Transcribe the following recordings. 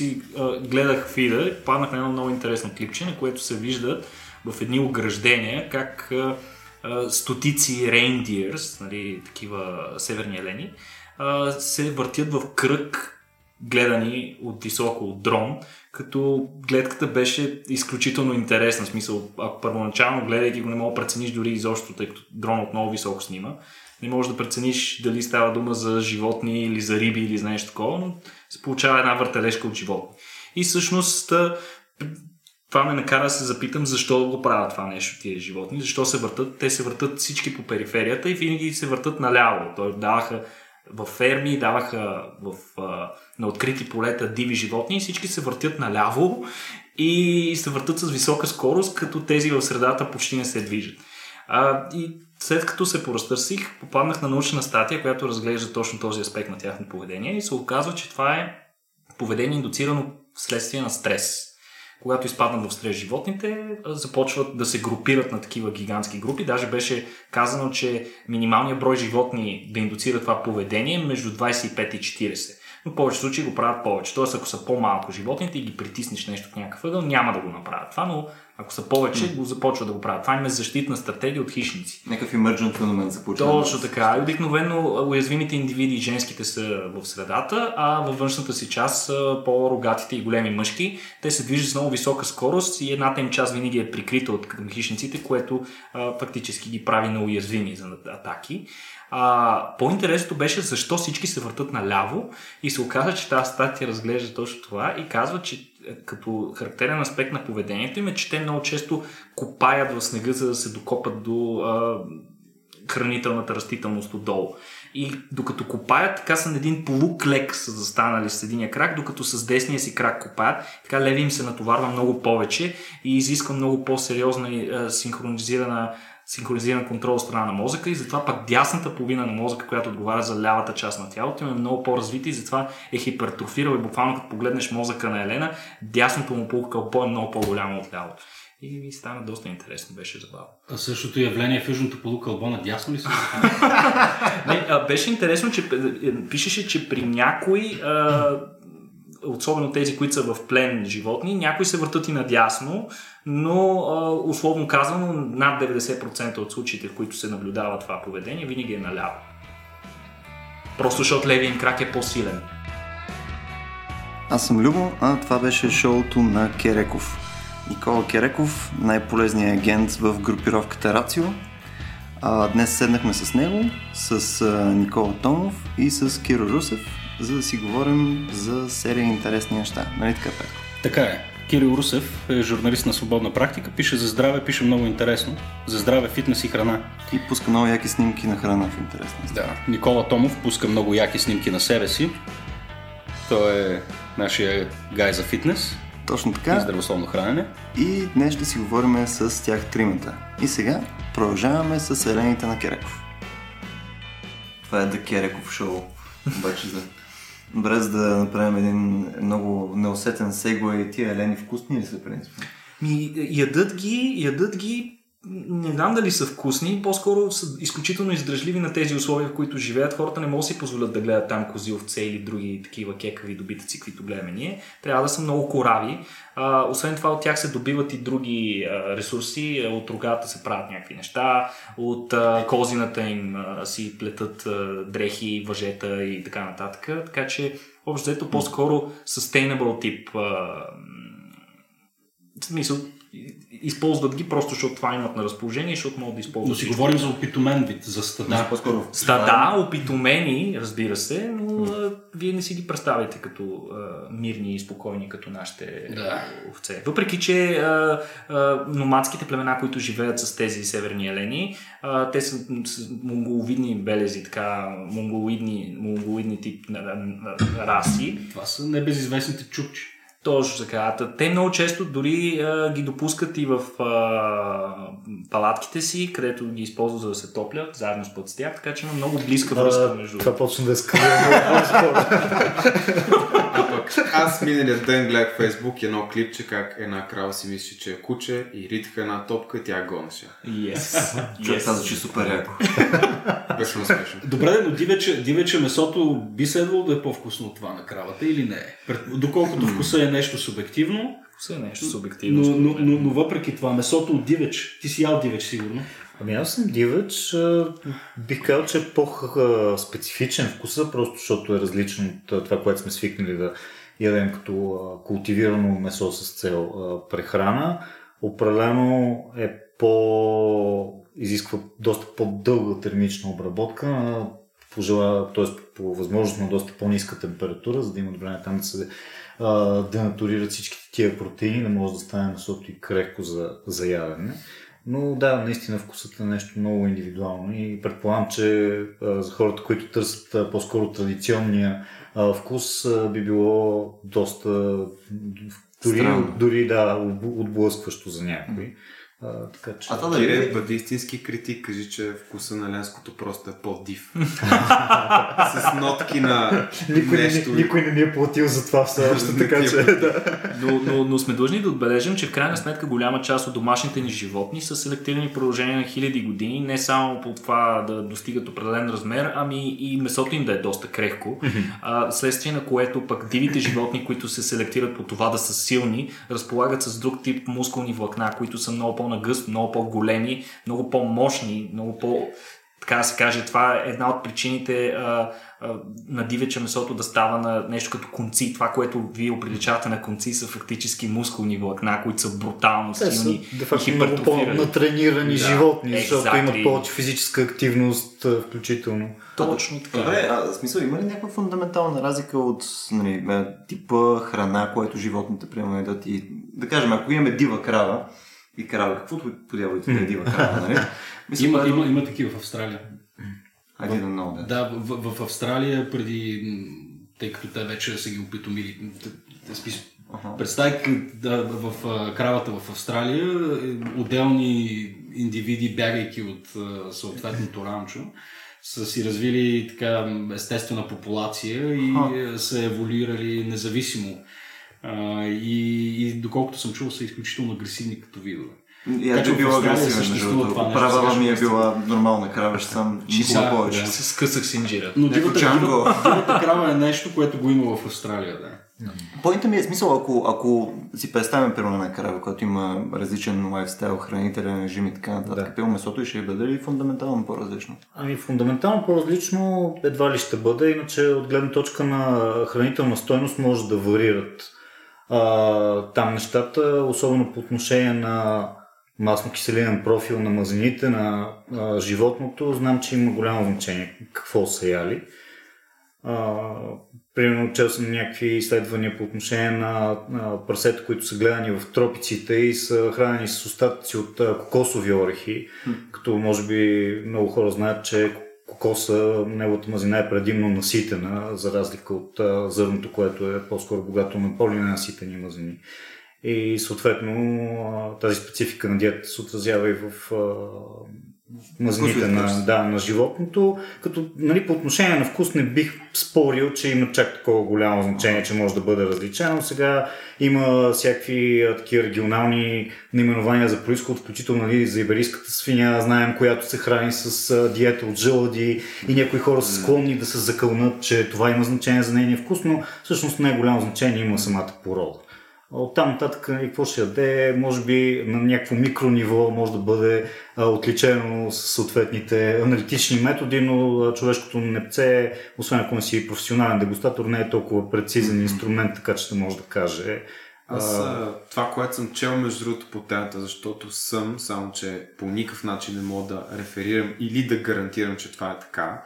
си а, гледах фида, паднах на едно много интересно клипче, на което се вижда в едни ограждения как а, а, стотици рейндиърс, нали, такива северни елени, а, се въртят в кръг гледани от високо от дрон, като гледката беше изключително интересна. В смисъл, ако първоначално гледайки го не мога да прецениш дори изобщо, тъй като дрон отново високо снима, не можеш да прецениш дали става дума за животни или за риби или за нещо такова, но се получава една въртележка от животни. И всъщност това ме накара да се запитам защо го правят това нещо тия животни, защо се въртат. Те се въртат всички по периферията и винаги се въртат наляво. Той даваха в ферми, даваха в, на открити полета диви животни и всички се въртят наляво и се въртат с висока скорост, като тези в средата почти не се движат. А, и след като се поразтърсих, попаднах на научна статия, която разглежда точно този аспект на тяхно поведение и се оказва, че това е поведение индуцирано вследствие на стрес. Когато изпаднат в стрес животните, започват да се групират на такива гигантски групи. Даже беше казано, че минималният брой животни да индуцира това поведение е между 25 и 40 но в повече случаи го правят повече. Тоест, ако са по-малко животните и ги притиснеш нещо в някакъв ъгъл, няма да го направят това, но ако са повече, mm. го започват да го правят. Това е защитна стратегия от хищници. Някакъв emergent феномен се получава. Точно така. Обикновено уязвимите индивиди и женските са в средата, а във външната си част са по-рогатите и големи мъжки. Те се движат с много висока скорост и едната им част винаги е прикрита от хищниците, което а, фактически ги прави неуязвими за атаки. А, по-интересното беше защо всички се въртат наляво и се оказа, че тази статия разглежда точно това и казва, че е, като характерен аспект на поведението им е, че те много често копаят в снега, за да се докопат до а, хранителната растителност отдолу. И докато копаят, така са на един полуклек са застанали с единия крак, докато с десния си крак копаят, така леви им се натоварва много повече и изисква много по-сериозна и синхронизирана синхронизиран контрол от страна на мозъка и затова пък дясната половина на мозъка, която отговаря за лявата част на тялото, е много по-развита и затова е хипертрофирал и буквално като погледнеш мозъка на Елена, дясното му полукълбо е много по-голямо от лявото. И ми стана доста интересно, беше забавно. А същото явление в южното полукълбо надясно ли се? Беше интересно, че е, пишеше, че при някой а, особено тези, които са в плен животни, някои се въртат и надясно, но условно казано над 90% от случаите, в които се наблюдава това поведение, винаги е наляво. Просто защото левият крак е по-силен. Аз съм Любо, а това беше шоуто на Кереков. Никола Кереков, най-полезният агент в групировката Рацио. А, днес седнахме с него, с а, Никола Томов и с Киро Русев, за да си говорим за серия интересни неща. Нали така, Петко? Така е. Кирил Русев е журналист на свободна практика, пише за здраве, пише много интересно. За здраве, фитнес и храна. И пуска много яки снимки на храна в интересно. Да. Никола Томов пуска много яки снимки на себе си. Той е нашия гай за фитнес. Точно така. И здравословно хранене. И днес ще си говорим с тях тримата. И сега продължаваме с елените на Кереков. Това е The Кереков шоу. Обаче за Добре, за да направим един много неусетен сегуей, тия елени вкусни ли са, принцип? Ми, ядат ги, ядат ги, не знам дали са вкусни, по-скоро са изключително издръжливи на тези условия, в които живеят. Хората не могат да си позволят да гледат там кози, овце или други такива кекави добитъци, които гледаме ние. Трябва да са много корави. А, освен това от тях се добиват и други а, ресурси. От рогата се правят някакви неща, от а, козината им а, си плетат а, дрехи, въжета и така нататък. Така че общо взето по-скоро sustainable тип а, смисъл, използват ги просто защото това имат на разположение, защото могат да използват. Но си говорим за опитомен вид, за стада. Да, по-скоро. Стада, опитомени, разбира се, но а, вие не си ги представяте като а, мирни и спокойни, като нашите да. овце. Въпреки, че а, а, номадските племена, които живеят с тези северни елени, а, те са, монголовидни белези, така, монголоидни, монголоидни тип на, на, раси. Това са небезизвестните чукчи. Точно така. Те много често дори а, ги допускат и в а, палатките си, където ги използват за да се топлят, заедно с път с тях, така че има много близка връзка между... Това почна да е скрива. аз миналия ден гледах в Фейсбук едно клипче, как една крава си мисли, че е куче и ритха една топка и тя гонеше. Yes. Човек, това звучи супер яко. Беше успешно. Добре, но дивече, дивече месото би следвало да е по-вкусно от това на кравата или не? Пред- Доколкото вкуса е нещо субективно, Все нещо субективно. но, но, но, но въпреки това, месото от дивеч, ти си ял дивеч сигурно. Ами аз съм дивеч, бих казал, че е по-специфичен вкуса, просто защото е различен от това, което сме свикнали да ядем като култивирано месо с цел прехрана. Определено е по... изисква доста по-дълга термична обработка, а, по, жела, т.е. по възможност на доста по-ниска температура, за да има време там да се а, денатурират всичките тия протеини, да може да стане месото и крехко за, за ядене. Но да, наистина вкусът е нещо много индивидуално и предполагам, че а, за хората, които търсят а, по-скоро традиционния а, вкус, а, би било доста дори, Странно. дори да, отблъскващо за някой. А, така че... А това дали Кире, е бъди истински критик, кажи, че вкуса на ленското просто е по-див. С нотки на Никой, нещо. не, никой не ни е платил за това все още, така е че да. Но, но, но сме длъжни да отбележим, че в крайна сметка голяма част от домашните ни животни са селектирани в продължение на хиляди години, не само по това да достигат определен размер, ами и месото им да е доста крехко, а, следствие на което пък дивите животни, които се селектират по това да са силни, разполагат с друг тип мускулни влакна, които са много по-нагъст, много по-големи, много по-мощни, много по- така да се каже, това е една от причините а, а, на дивече месото да става на нещо като конци. Това, което вие оприличавате на конци, са фактически мускулни влакна, които са брутално Те са, силни де и много по-натренирани Да, животни, защото exactly. имат повече физическа активност, включително. Точно така. Добре, а, в смисъл, има ли някаква фундаментална разлика от нали, типа храна, което животните примерно ядат и да кажем, ако имаме дива крава и крава, каквото по дяволите да е дива крава, нали? Мисля, Има, има, има такива в Австралия. Айде да много да. Да, в, в, Австралия преди, тъй като те вече са ги опитомили, представи да, в кравата в Австралия, е, отделни индивиди, бягайки от съответното ранчо, са си развили така естествена популация и а. са еволюирали независимо. А, и, и доколкото съм чувал, са изключително агресивни като видове. И аз била агресивен, между съществува това другото. Права ми е ще била нормална крава, ще съм никога повече. да. С късък синджира. Но дивата, дивата крава е нещо, което го има в Австралия. Да. Поинта ми е смисъл, ако, ако си представим примерно една крава, която има различен лайфстайл, хранителен режим и така нататък, Да. пил месото и ще бъде ли фундаментално по-различно? Ами фундаментално по-различно едва ли ще бъде, иначе от гледна точка на хранителна стойност може да варират а, там нещата, особено по отношение на масно-киселинен профил на мазнините на а, животното. Знам, че има голямо значение какво са яли. А, примерно, чел съм някакви изследвания по отношение на, на прасета, които са гледани в тропиците и са хранени с остатъци от а, кокосови орехи, като може би много хора знаят, че кокоса, неговата мазнина е предимно наситена, за разлика от зърното, което е по-скоро богато на полиненаситени мазнини. И съответно тази специфика на диетата се отразява и в а, мазнините Вкусовите на, да, на животното, като нали, по отношение на вкус не бих спорил, че има чак такова голямо значение, че може да бъде различен, но сега има всякакви такива регионални наименования за происход, включително нали, за иберийската свиня, знаем, която се храни с а, диета от жълъди и някои хора са склонни да се закълнат, че това има значение за нейния вкус, но всъщност най-голямо значение има самата порода. От там нататък нали, какво ще яде, може би на някакво микрониво може да бъде а, отличено с съответните аналитични методи, но а, човешкото непце, освен ако не си професионален дегустатор, не е толкова прецизен инструмент, така че да може да каже. Аз а, това, което съм чел между другото по темата, защото съм, само че по никакъв начин не мога да реферирам или да гарантирам, че това е така,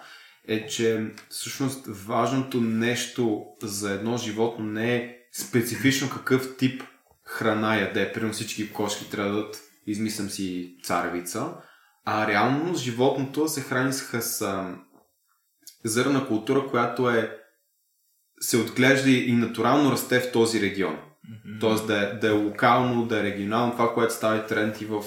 е, че всъщност важното нещо за едно животно не е специфично какъв тип храна яде. Примерно всички кошки трябва да дадат, измислям си царевица, а реално животното се храни с а, зърна култура, която е се отглежда и натурално расте в този регион. Тоест да е, да е локално, да е регионално, това, което става тренд и в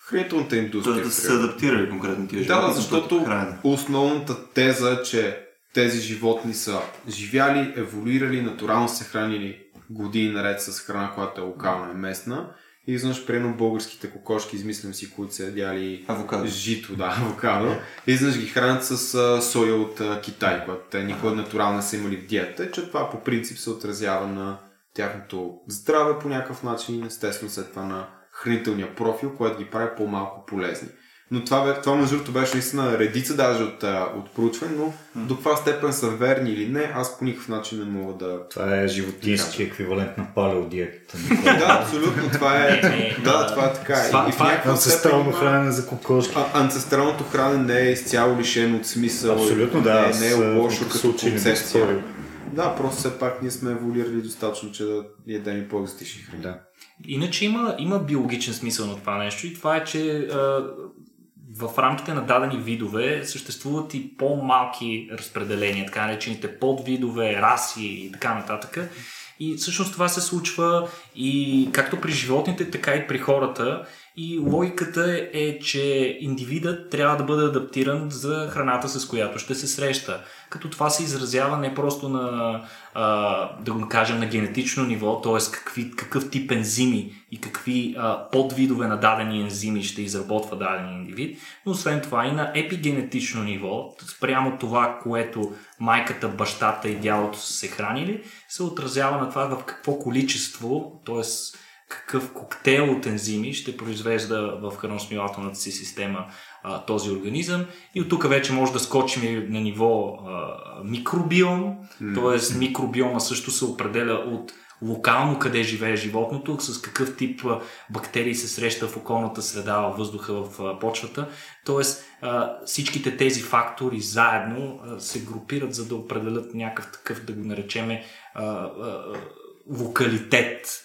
хранителната индустрия. Тоест да се адаптирали конкретно тия Да, да, животни, защото основната теза е, че тези животни са живяли, еволюирали, натурално се хранили години наред с храна, която е локална и местна. И изведнъж, примерно, българските кокошки, измислям си, които са ядяли Авокадо. жито, да, авокадо. И изведнъж ги хранят с а, соя от а, Китай, която те никога натурално са имали в диета, че това по принцип се отразява на тяхното здраве по някакъв начин и естествено след това на хранителния профил, който ги прави по-малко полезни. Но това, това между другото беше наистина редица даже от, от проучване, но до каква степен са верни или не, аз по никакъв начин не мога да... Това е животински еквивалент на палеодиетата. Да, абсолютно, това е... Да, това е така. това- и в това е Анцестрално степен има- хранене за кокошки. А, анцестралното хранене не е изцяло лишено от смисъл. Абсолютно, да. Не, не е лошо като концепция. Да, просто все пак ние сме еволюирали достатъчно, че да ядем и по-екзотични храни. Да. Иначе има, има биологичен смисъл на това нещо и това е, че а, в рамките на дадени видове съществуват и по-малки разпределения, така наречените подвидове, раси и така нататък. И всъщност това се случва и както при животните, така и при хората. И логиката е, че индивидът трябва да бъде адаптиран за храната, с която ще се среща. Като това се изразява не просто на, а, да го кажем, на генетично ниво, т.е. Какви, какъв тип ензими и какви а, подвидове на дадени ензими ще изработва даден индивид, но освен това и на епигенетично ниво, спрямо това, което майката, бащата и дядото са се хранили, се отразява на това в какво количество, т.е какъв коктейл от ензими ще произвежда в храносмилателната си система а, този организъм. И от тук вече може да скочим на ниво а, микробиом, т.е. микробиома също се определя от локално къде живее животното, с какъв тип бактерии се среща в околната среда, във въздуха, в почвата. Тоест всичките тези фактори заедно се групират, за да определят някакъв такъв, да го наречеме, а, а, локалитет.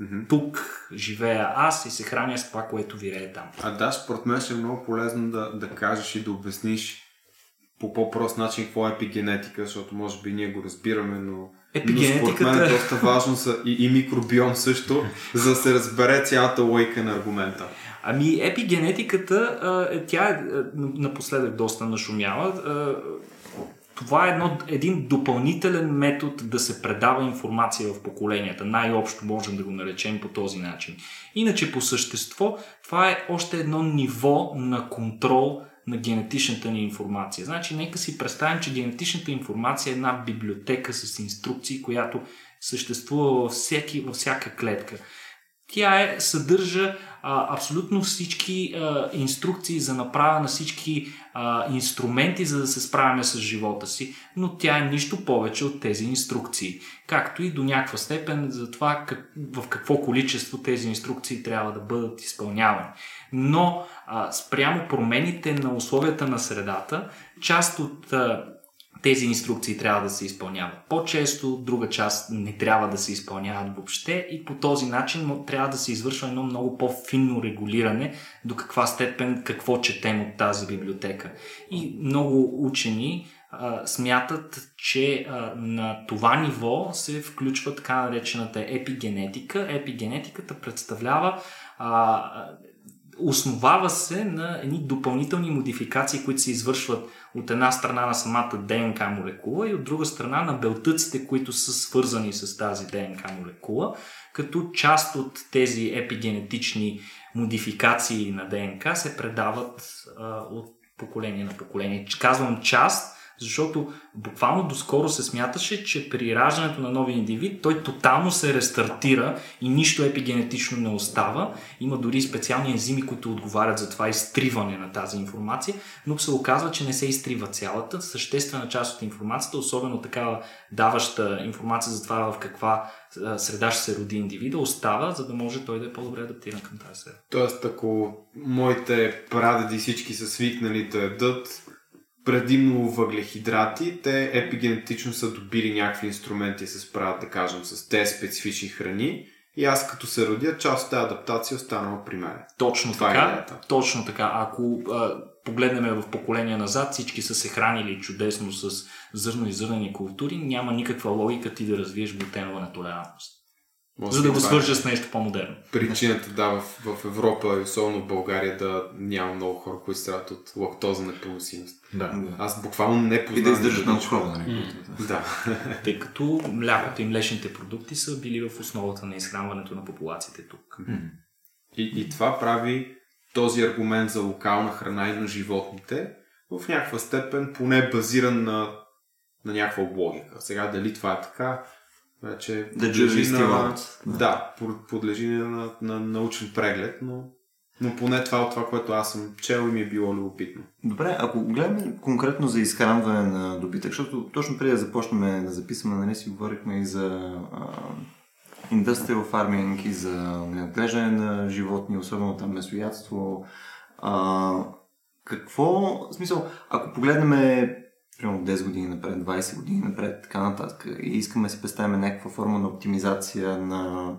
Тоест тук живея аз и се храня с това, което вирее там. А да, според мен ще е много полезно да, да кажеш и да обясниш по по-прост начин какво е епигенетика, защото може би ние го разбираме, но, но според Епигенетиката- мен е доста важно са, и, и микробиом също, за да се разбере цялата лойка на аргумента. Ами епигенетиката, е- тя е напоследък доста нашумяла. Това е едно, един допълнителен метод да се предава информация в поколенията. Най-общо можем да го наречем по този начин. Иначе по същество, това е още едно ниво на контрол на генетичната ни информация. Значи, нека си представим, че генетичната информация е една библиотека с инструкции, която съществува във, всеки, във всяка клетка. Тя е, съдържа а, абсолютно всички а, инструкции за направа на всички а, инструменти, за да се справяме с живота си, но тя е нищо повече от тези инструкции. Както и до някаква степен за това как, в какво количество тези инструкции трябва да бъдат изпълнявани. Но а, спрямо промените на условията на средата, част от а, тези инструкции трябва да се изпълняват по-често, друга част не трябва да се изпълняват въобще и по този начин трябва да се извършва едно много по-финно регулиране до каква степен какво четем от тази библиотека. И много учени а, смятат, че а, на това ниво се включва така наречената епигенетика. Епигенетиката представлява а, основава се на едни допълнителни модификации, които се извършват от една страна на самата ДНК молекула и от друга страна на белтъците, които са свързани с тази ДНК молекула, като част от тези епигенетични модификации на ДНК се предават а, от поколение на поколение. Казвам част, защото буквално доскоро се смяташе, че при раждането на нови индивид той тотално се рестартира и нищо епигенетично не остава. Има дори специални ензими, които отговарят за това изтриване на тази информация, но се оказва, че не се изтрива цялата. Съществена част от информацията, особено такава даваща информация за това в каква среда ще се роди индивида, остава, за да може той да е по-добре адаптиран към тази среда. Тоест, ако моите прадеди всички са свикнали да ядат предимно въглехидрати, те епигенетично са добили някакви инструменти да се справят, да кажем, с тези специфични храни. И аз като се родя, част от тази адаптация е останала при мен. Точно Това е така. идеята. точно така. Ако а, погледнем в поколения назад, всички са се хранили чудесно с зърно и зърнени култури, няма никаква логика ти да развиеш глутенова нетолерантност. Може за да го е свържа с нещо по-модерно. Причината, да, в, в Европа и особено в България да няма много хора, които страдат от лактоза непоносимост. Да. Аз буквално не И познавам. да издържат много хора, нали? Да. Тъй като млякото и млечните продукти са били в основата на изхранването на популациите тук. И, и това прави този аргумент за локална храна и на животните в някаква степен поне базиран на, на някаква логика. Сега дали това е така, вече Да подлежи на, да, под- подлежи на, на научен преглед, но, но поне това от това, което аз съм чел и ми е било любопитно. Добре, ако гледаме конкретно за изхранване на добитък, защото точно преди да започнем да записваме, нали си говорихме и за а, industrial farming и за отглеждане на животни, особено там месоядство. А, какво, в смисъл, ако погледнем примерно 10 години напред, 20 години напред, така нататък, и искаме да си представим някаква форма на оптимизация на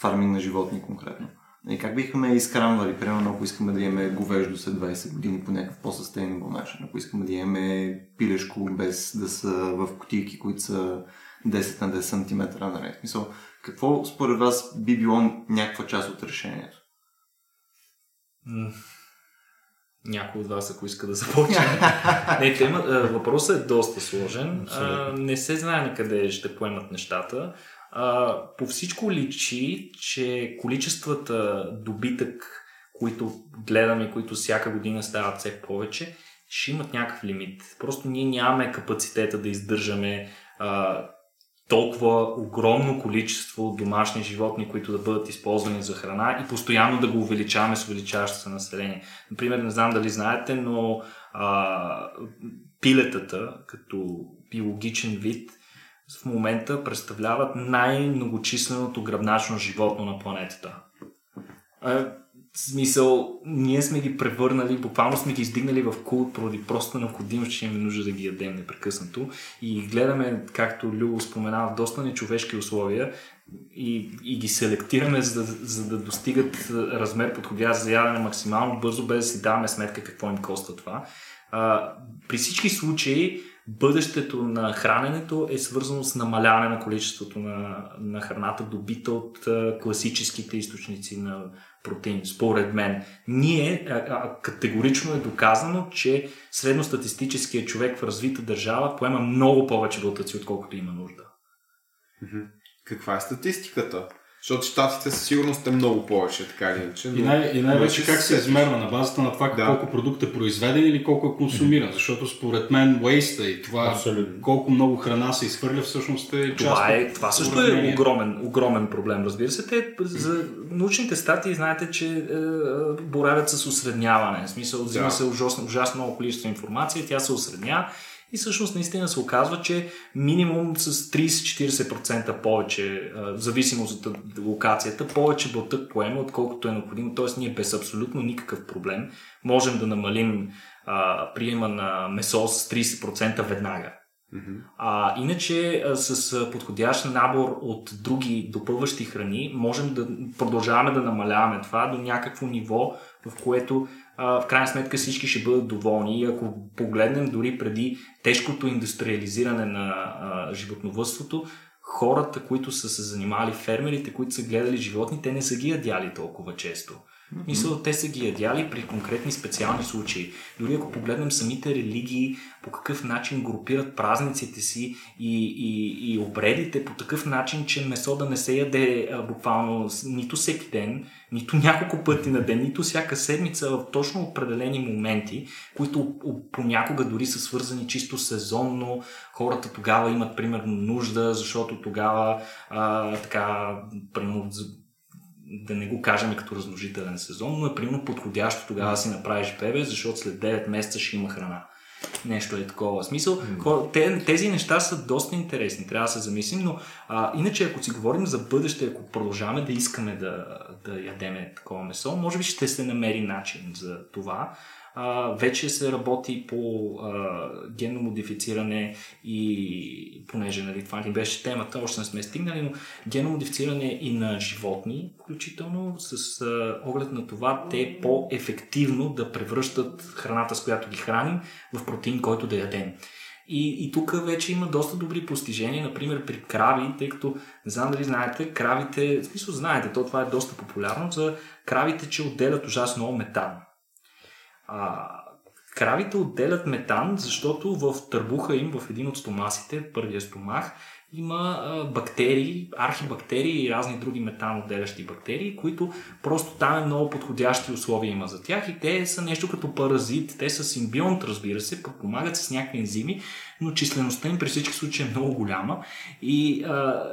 фарминг на животни конкретно. И как бихме изхранвали, примерно, ако искаме да имаме говеждо след 20 години по някакъв по-състейнабъл начин, ако искаме да имаме пилешко без да са в кутийки, които са 10 на 10 см, нали? В смисъл, какво според вас би било някаква част от решението? Някой от вас, ако иска да започне. не, тема, въпросът е доста сложен. А, не се знае на къде ще поемат нещата. А, по всичко личи, че количествата добитък, които гледаме, които всяка година стават все повече, ще имат някакъв лимит. Просто ние нямаме капацитета да издържаме а, толкова огромно количество домашни животни, които да бъдат използвани за храна и постоянно да го увеличаваме с увеличаващо се население. Например, не знам дали знаете, но а, пилетата като биологичен вид в момента представляват най-многочисленото гръбначно животно на планетата. Смисъл, ние сме ги превърнали, буквално сме ги издигнали в култ поради просто необходимост, че имаме нужда да ги ядем непрекъснато. И гледаме, както Любо спомена, в доста нечовешки условия и, и ги селектираме, за да, за да достигат размер подходящ за ядене максимално бързо, без да си даваме сметка какво им коства това. А, при всички случаи, бъдещето на храненето е свързано с намаляване на количеството на, на храната, добита от а, класическите източници на протеин, според мен. Ние, а, категорично е доказано, че средностатистическият човек в развита държава поема много повече вълтъци, отколкото има нужда. Каква е статистиката? Защото щатите със сигурност е много повече, така или иначе. И, най- и най-вече но как се измерва на базата на това Да. колко продукт е произведен или колко е консумиран. Защото според мен waste и това Абсолютно. колко много храна се изхвърля всъщност е част Това, е, това също е огромен, огромен проблем, разбира се. Те, за научните статии знаете, че е, боравят с осредняване. В смисъл, взима Да. се ужасно, ужасно много количество информация, тя се осредня и всъщност наистина се оказва, че минимум с 30-40% повече, е, в зависимост от локацията, повече бълтък поема, отколкото е необходимо. Тоест ние без абсолютно никакъв проблем можем да намалим а, приема на месо с 30% веднага. А, иначе а, с подходящ набор от други допълващи храни можем да продължаваме да намаляваме това до някакво ниво, в което в крайна сметка всички ще бъдат доволни. И ако погледнем дори преди тежкото индустриализиране на животновътството, хората, които са се занимали, фермерите, които са гледали животни, те не са ги ядяли толкова често. Мисля, те са ги ядяли при конкретни специални случаи. Дори ако погледнем самите религии, по какъв начин групират празниците си и, и, и обредите по такъв начин, че месо да не се яде а, буквално нито всеки ден, нито няколко пъти на ден, нито всяка седмица в точно определени моменти, които понякога дори са свързани чисто сезонно. Хората тогава имат примерно нужда, защото тогава а, така, примерно, да не го кажем като размножителен сезон, но е примерно подходящо тогава да си направиш бебе, защото след 9 месеца ще има храна. Нещо е такова. Смисъл, хора, те, тези неща са доста интересни, трябва да се замислим, но а, иначе ако си говорим за бъдеще, ако продължаваме да искаме да, да ядеме такова месо, може би ще се намери начин за това. Вече се работи по а, генно модифициране и понеже нали, това ни беше темата, още не сме стигнали, но генно модифициране и на животни, включително с а, оглед на това те по-ефективно да превръщат храната, с която ги храним, в протеин, който да ядем. И, и тук вече има доста добри постижения, например при крави, тъй като не знам дали знаете, кравите, в смисъл знаете, то това е доста популярно за кравите, че отделят ужасно много метан. А, кравите отделят метан, защото в търбуха им, в един от стомасите, първия стомах, има бактерии, архибактерии и разни други метанотделящи бактерии, които просто там е много подходящи условия има за тях. И те са нещо като паразит, те са симбионт, разбира се, подпомагат с някакви ензими, но числеността им при всички случаи е много голяма. И а,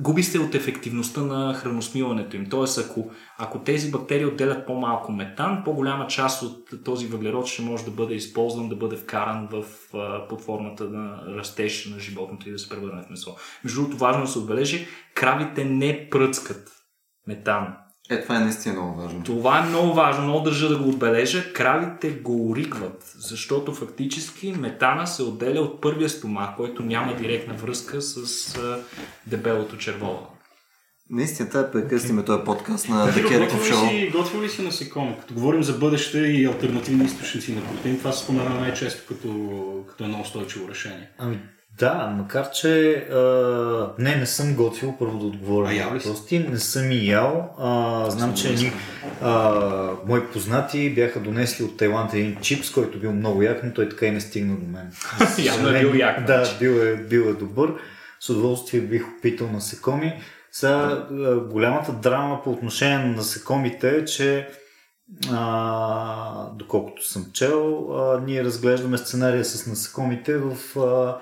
губи се от ефективността на храносмилането им. Тоест, ако, ако тези бактерии отделят по-малко метан, по-голяма част от този въглерод ще може да бъде използван, да бъде вкаран в, формата на растеж на животното и да се превърне в месо. Между другото, важно да се отбележи, кравите не пръцкат метан. Е, това е наистина много важно. Това е много важно, много държа да го отбележа. Кравите го орикват, защото фактически метана се отделя от първия стомах, който няма директна връзка с дебелото червово. Наистина, трябва да прекъснем този подкаст на The Кереков Show. си, готвил ли си насекоми? Като говорим за бъдеще и альтернативни източници на протеин, това се спомена най-често като, като едно устойчиво решение. Ами да, макар че а, не, не съм готвил, първо да отговоря на въпросите. Не съм и ял. А, знам, че ни, а, мои познати бяха донесли от Тайланд един чипс, който бил много як, но той така и не стигна до мен. Явно е бил як, Да, значи. бил е, бил е добър. С удоволствие бих опитал насекоми. Сега, голямата драма по отношение на насекомите е, че а, доколкото съм чел, а, ние разглеждаме сценария с насекомите в а,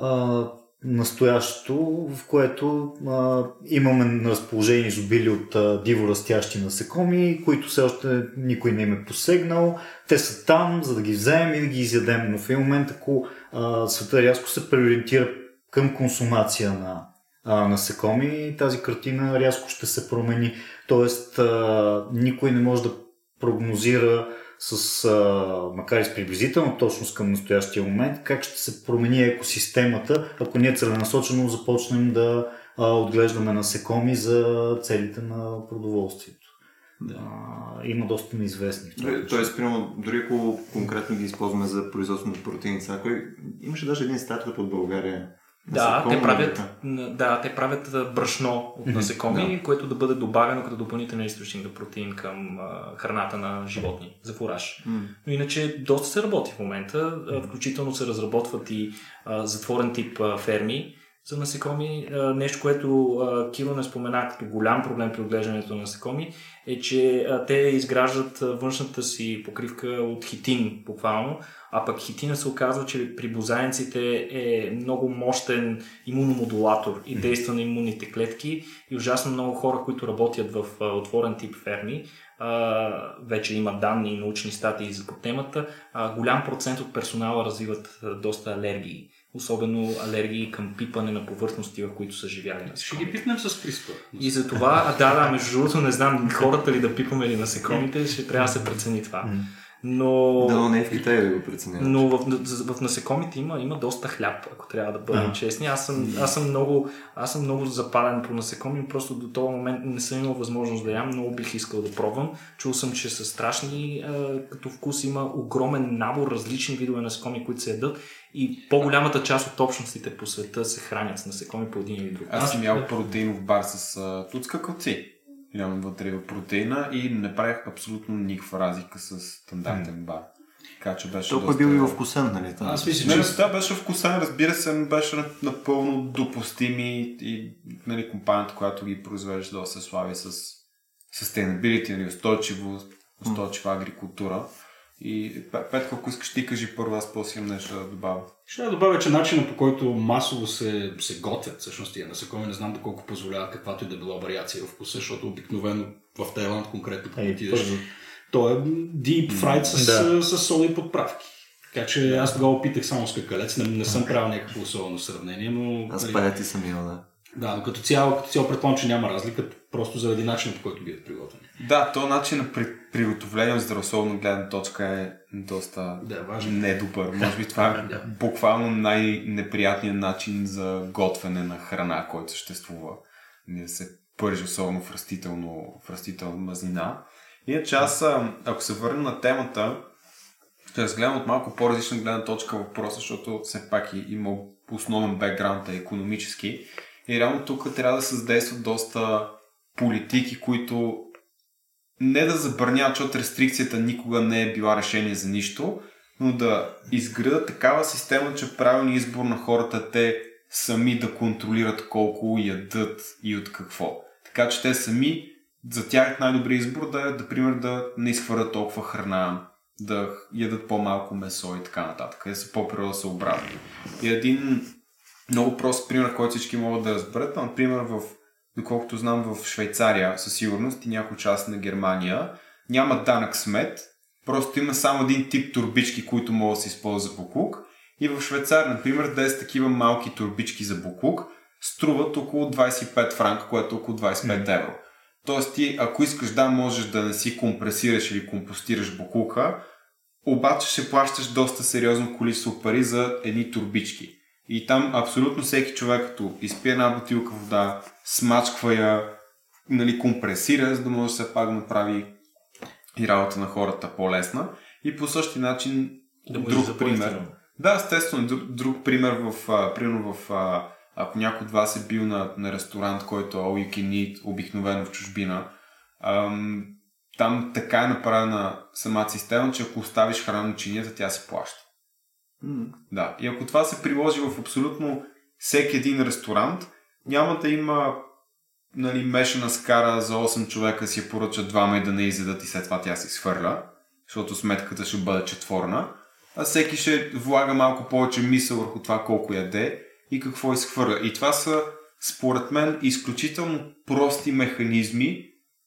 а, настоящето, в което а, имаме на разположение изобили от а, диво растящи насекоми, които все още никой не им е посегнал. Те са там, за да ги вземем и да ги изядем. Но в един момент, ако а, света рязко се преориентира към консумация на а, насекоми, тази картина рязко ще се промени. Тоест, а, никой не може да прогнозира с, а, макар и с приблизителна точност към настоящия момент, как ще се промени екосистемата, ако ние целенасочено започнем да а, отглеждаме насекоми за целите на продоволствието. Да. има доста неизвестни. отношение. Тоест, примерно, дори ако конкретно ги използваме за производство на протеини, сега, кой... имаше даже един стартъп от България. Да, те правят, да. да, те правят брашно от насекоми, което да бъде добавено като допълнителен източник на протеин към а, храната на животни за фураж. М. Но иначе доста се работи в момента, а, включително се разработват и а, затворен тип а, ферми за насекоми. А, нещо, което а, Киро не спомена като голям проблем при отглеждането на насекоми, е, че а, те изграждат външната си покривка от хитин, буквално, а пък хитина се оказва, че при бозайниците е много мощен имуномодулатор и действа на имунните клетки и ужасно много хора, които работят в отворен тип ферми, вече има данни и научни статии за темата, голям процент от персонала развиват доста алергии. Особено алергии към пипане на повърхности, в които са живяли Ще насекоми. ги пипнем с CRISPR. И за това, да, да, между другото, не знам хората ли да пипаме или насекомите, ще трябва да се прецени това. Но... Да, но не е в Китай да го преценяват. Но в, в насекомите има, има доста хляб, ако трябва да бъдем Ага. честни. Аз съм, аз, съм много, аз съм много запален по насекоми, просто до този момент не съм имал възможност да ям, много бих искал да пробвам. Чул съм, че са страшни а, като вкус, има огромен набор различни видове насекоми, които се ядат и по-голямата част от общностите по света се хранят с насекоми по един или друг. Аз съм ял протеинов бар с а, туцка кълци. Нямам вътре в протеина и не правих абсолютно никаква разлика с стандартен бар. Така че беше Толкова доста... бил и вкусен, нали? това? Аз мисля, Не, че да, беше вкусен, разбира се, беше напълно допустими и нали, компанията, която ги произвежда, да се слави с sustainability, нали, устойчиво, устойчива агрикултура. И Пе- Петко, ако искаш ти кажи първо, аз после имам нещо да добавя. Ще да добавя, че начина по който масово се, се готвят всъщност тия насекоми, не знам доколко позволява каквато и да била вариация в вкуса, защото обикновено в Тайланд конкретно, като Ей, отидеш, то е deep fried с, Да. с, с соли подправки. Така че аз тогава опитах само с какалец, не, не съм правил някакво особено сравнение, но... Аз нали, паяти съм имал, да. Да, но като цяло, като цяло предполагам, че няма разлика, просто заради начина по който биват приготвени. Да, то начин на при, приготовление от здравословна гледна точка е доста Да, важен. недобър. Може би това е Да. буквално най-неприятният начин за готвене на храна, който съществува. Не да се пържи, особено в, растително, в растителна мазнина. Иначе аз, ако се върна на темата, ще разгледам от малко по-различна гледна точка въпроса, защото все пак и, има основен бекграунд е економически. И реално тук трябва да се задействат доста политики, които не да забраняват, защото рестрикцията никога не е била решение за нищо, но да изградат такава система, че правилни избор на хората те сами да контролират колко ядат и от какво. Така че те сами, за тях най-добрият избор да е, да, пример, да не изхвърлят толкова храна, да ядат по-малко месо и така нататък, да са по-природосъобразни. И един много прост пример, който всички могат да разберат, например в доколкото знам в Швейцария със сигурност и някои част на Германия, няма данък смет, просто има само един тип турбички, които могат да се използват за буклук. И в Швейцария, например, 10 такива малки турбички за буклук струват около 25 франка, което е около 25 евро. Тоест ти, ако искаш да, можеш да не си компресираш или компостираш буклука, обаче ще плащаш доста сериозно количество пари за едни турбички. И там абсолютно всеки човек, като изпие една бутилка вода, смачква я, нали, компресира, за да може все пак да направи и работа на хората по-лесна. И по същия начин Да друг пример. Да, естествено, друг, друг пример в, а, примерно в, а, ако някой от вас е бил на, на ресторант, който е all you can eat, обикновено в чужбина, ам, там така е направена самата система, че ако оставиш храна на чинията, тя се плаща. Да, и ако това се приложи в абсолютно всеки един ресторант, няма да има нали, мешана скара за 8 човека си поръчат двама и да не изядат и след това тя се свърля, защото сметката ще бъде четворна, а всеки ще влага малко повече мисъл върху това колко яде и какво изхвърля. И това са, според мен, изключително прости механизми,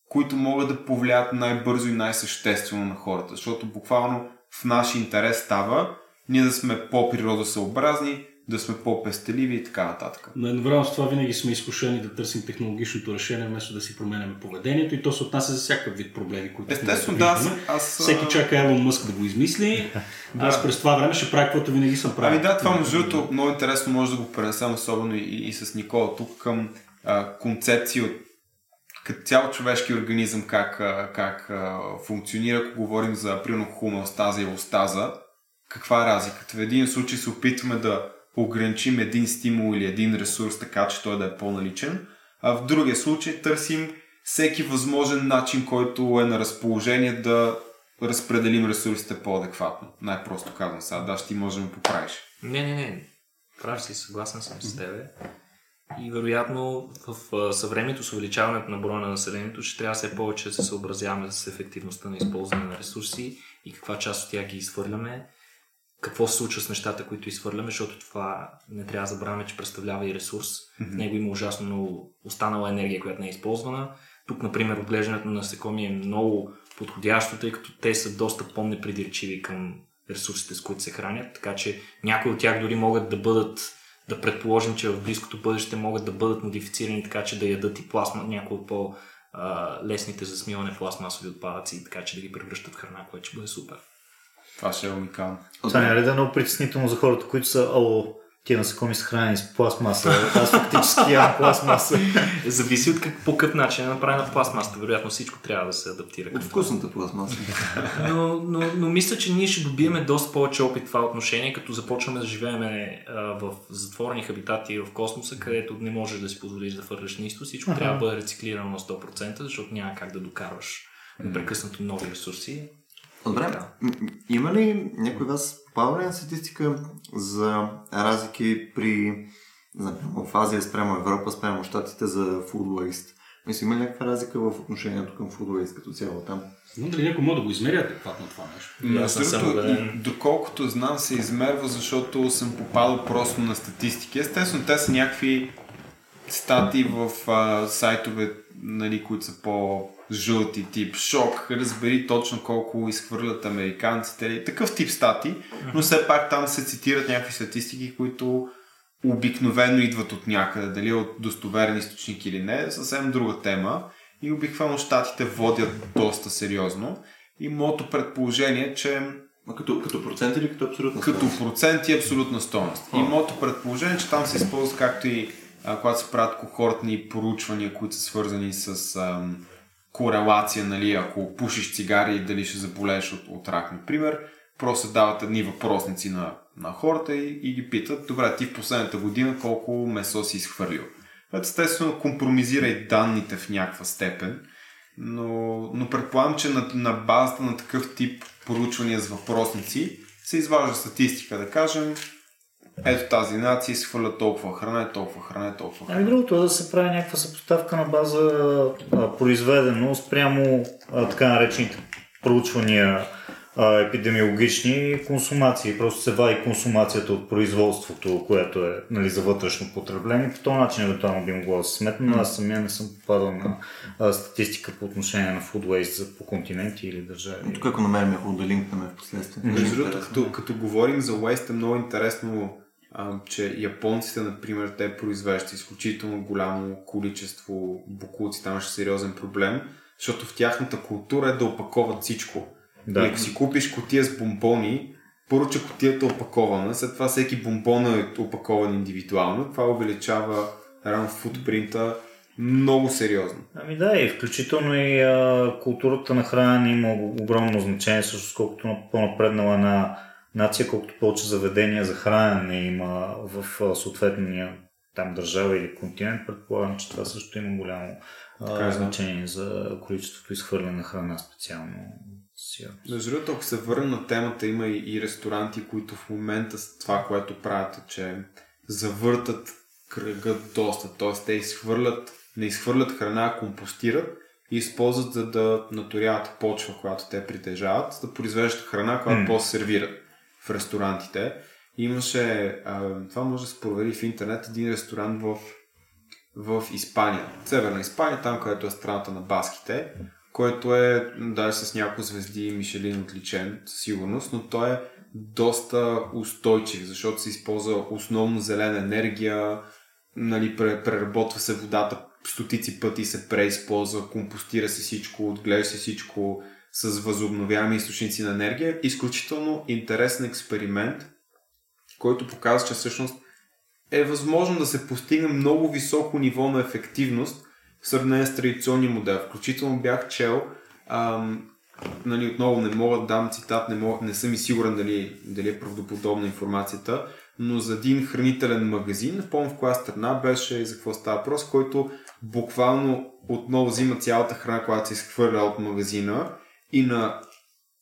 които могат да повлият най-бързо и най-съществено на хората. Защото буквално в наш интерес става ние да сме по-природосъобразни, да сме по-пестеливи и така нататък. Но едновременно с това винаги сме изкушени да търсим технологичното решение, вместо да си променяме поведението. И то се отнася за всякакъв вид проблеми, които Естествено, да да, аз- аз, Всеки чака Елон Мъск да го измисли, аз през това време ще правя каквото винаги съм правил. Ами да, това между другото много интересно може да го пренесем особено и, и с Никола тук към а, концепции от като цял човешки организъм как, как а, функционира, ако говорим за примерно хомеостаза и остаза, каква е разликата? В един случай се опитваме да ограничим един стимул или един ресурс така, че той да е по-наличен, а в другия случай търсим всеки възможен начин, който е на разположение да разпределим ресурсите по-адекватно. Най-просто казвам сега, да, ще ти можем да поправиш. Не, не, не. Прав си, съгласен съм с тебе. И вероятно в съвремето с увеличаването на броя на населението ще трябва все повече да се съобразяваме с ефективността на използване на ресурси и каква част от тях ги изхвърляме, какво се случва с нещата, които изхвърляме, защото това не трябва да забравяме, че представлява и ресурс. В него има ужасно много останала енергия, която не е използвана. Тук, например, отглеждането на насекоми е много подходящо, тъй като те са доста по-непридирчиви към ресурсите, с които се хранят, така че някои от тях дори могат да бъдат, да предположим, че в близкото бъдеще могат да бъдат модифицирани така, че да ядат и пластма, някои от по-лесните за смиване пластмасови отпадъци, така че да ги превръщат в храна, което ще бъде супер. Това ще е уникално. Това няма ли да е много притеснително за хората, които са, о, тия насекоми са хранени с пластмаса, аз фактически ям пластмаса. Зависи от как, по какъв начин е направена пластмасата. Вероятно всичко трябва да се адаптира към От вкусната пластмаса. но, но, но мисля, че ние ще добиеме доста повече опит в това отношение, като започваме да живеем в затворени хабитати в космоса, където не можеш да си позволиш да фърляш нищо. Всичко трябва да бъде рециклирано на 100%, защото няма как да докарваш непрекъснато нови ресурси. Добре, Да. има ли някой вас попада ли на статистика за разлики при знам, в Азия спрямо Европа, спрямо Штатите за food waste? Мисля, има ли някаква разлика в отношението към food waste като цяло там? Но дали някой може да го измери адекватно това нещо? Между другото, убеден. доколкото знам, се измерва, защото съм попадал просто на статистики. Естествено, те са някакви статии в а, сайтове, нали, които са по-жълти тип шок, разбери точно колко изхвърлят американците. Такъв тип статии, но все пак там се цитират някакви статистики, които обикновено идват от някъде, дали от достоверен източник или не, е съвсем друга тема. И обикновено щатите водят доста сериозно. И моето предположение е, че А като, като процент или като абсолютно? като процент и абсолютна стойност. И моето предположение е, че там се използва както и а, когато се правят кохортни поручвания, които са свързани с ам, корелация, нали, ако пушиш цигари, дали ще заболееш от, от рак, например. просто дават едни въпросници на, на хората и, и ги питат, добре, ти в последната година колко месо си изхвърлил. Естествено, компромизира и данните в някаква степен, но, но предполагам, че на, на базата на такъв тип поручвания с въпросници се изважда статистика, да кажем, ето тази нация изхвърля толкова храна, толкова храна, толкова храна. Ами другото е да се прави някаква съпоставка на база а, произведено спрямо а, така наречените проучвания а, епидемиологични консумации. Просто се вади консумацията от производството, което е нали, за вътрешно потребление. По този начин евентуално би могло да се сметне, но аз самия не съм попадал на а, статистика по отношение на food waste за по континенти или държави. Тук ако намерим, хубаво да линкнем в последствие. Между другото, като, като говорим за waste е много интересно, а, че японците, например, те произвеждат изключително голямо количество букулци, там ще сериозен проблем, защото в тяхната култура е да опаковат всичко. Да. И ако си купиш котия с бомбони, първо, че котията е опакована, след това всеки бомбон е опакован индивидуално, това увеличава рано футпринта много сериозно. Ами да, и включително и а, културата на хранене има огромно значение, също колкото на по-напреднала на нация, колкото повече заведения за хранене има в съответния там държава или континент, предполагам, че това също има голямо Така е, а, значение за количеството изхвърлена храна специално. Между другото, ако се върнем на темата, има и, и ресторанти, които в момента с това, което правят, е, че завъртат кръга доста. Т.е. те изхвърлят, не изхвърлят храна, а компостират и използват за да наторяват почва, която те притежават, за да произвеждат храна, която М. после сервират в ресторантите. Имаше, а, това може да се провери в интернет, един ресторант в, в Испания, Северна Испания, там където е страната на баските, който е даже с няколко звезди Мишелин отличен, със сигурност, но той е доста устойчив, защото се използва основно зелена енергия, нали, пре- преработва се водата стотици пъти се преизползва, компостира се всичко, отглежда се всичко с възобновяеми източници на енергия. Изключително интересен експеримент, който показва, че всъщност е възможно да се постигне много високо ниво на ефективност в сравнение с традиционния модел. Включително бях чел, ам, нали, отново не мога да дам цитат, не, мога, не съм и сигурен дали, дали е правдоподобна информацията, но за един хранителен магазин, не помня в коя страна беше, за какво става въпрос, който буквално отново взима цялата храна, която се изхвърля от магазина и на,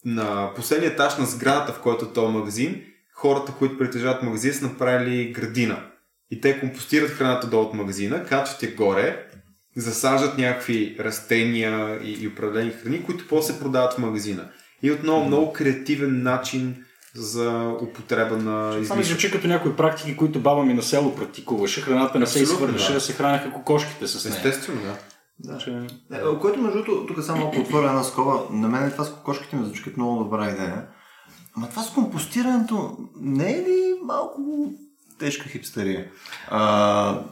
на последния етаж на сградата, в който е този магазин, хората, които притежават магазин, са направили градина. И те компостират храната долу от магазина, качват я горе, засаждат някакви растения и, и определени храни, които после се продават в магазина. И отново много креативен начин за употреба на Това ми излишък. звучи като някои практики, които баба ми на село практикуваше. Храната не се изхвърляше, да. се храняха кокошките с нея. Естествено, да. Да. Че... Е, Което между другото, тук само малко отворя една скоба. На мен това с кокошките ми звучи като много добра идея. Ама това с компостирането не е ли малко тежка хипстерия? Uh,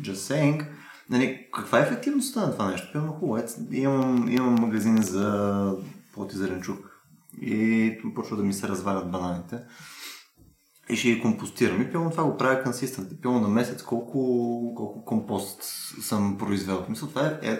just saying. Нали, каква е ефективността на това нещо? Пълно хубаво. Имам, имам магазин за плод и зеленчук и почва да ми се развалят бананите. И ще ги компостирам. И пълно това го правя консистент. И пълно на месец колко, колко компост съм произвел. Мисля, това е, е...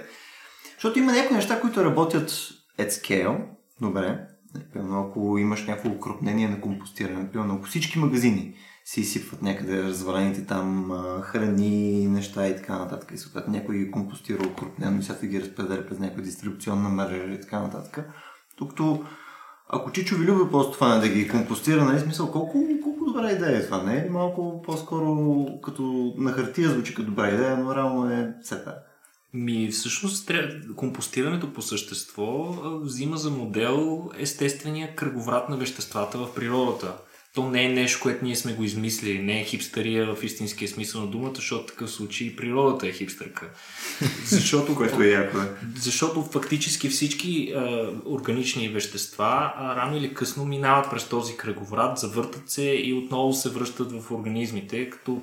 Защото има някои неща, които работят at scale. Добре. Пълно, ако имаш някакво укрупнение на компостиране, пълно, ако всички магазини си изсипват някъде развалените там храни, неща и така нататък. И съответно някой ги компостира укрупнено и сега ги разпределя през някаква дистрибуционна мрежа и така нататък. Докато ако Чичо ви люби просто това да ги компостира, нали смисъл, колко, колко добра идея е това, не е малко по-скоро като на хартия звучи като добра идея, но реално е все така. Ми, всъщност, компостирането по същество взима за модел естествения кръговрат на веществата в природата. То не е нещо, което ние сме го измислили, не е хипстерия в истинския смисъл на думата, защото в такъв случай и природата е хипстърка. Защото, Което е яко защото фактически всички а, органични вещества а, рано или късно минават през този кръговрат, завъртат се и отново се връщат в организмите, като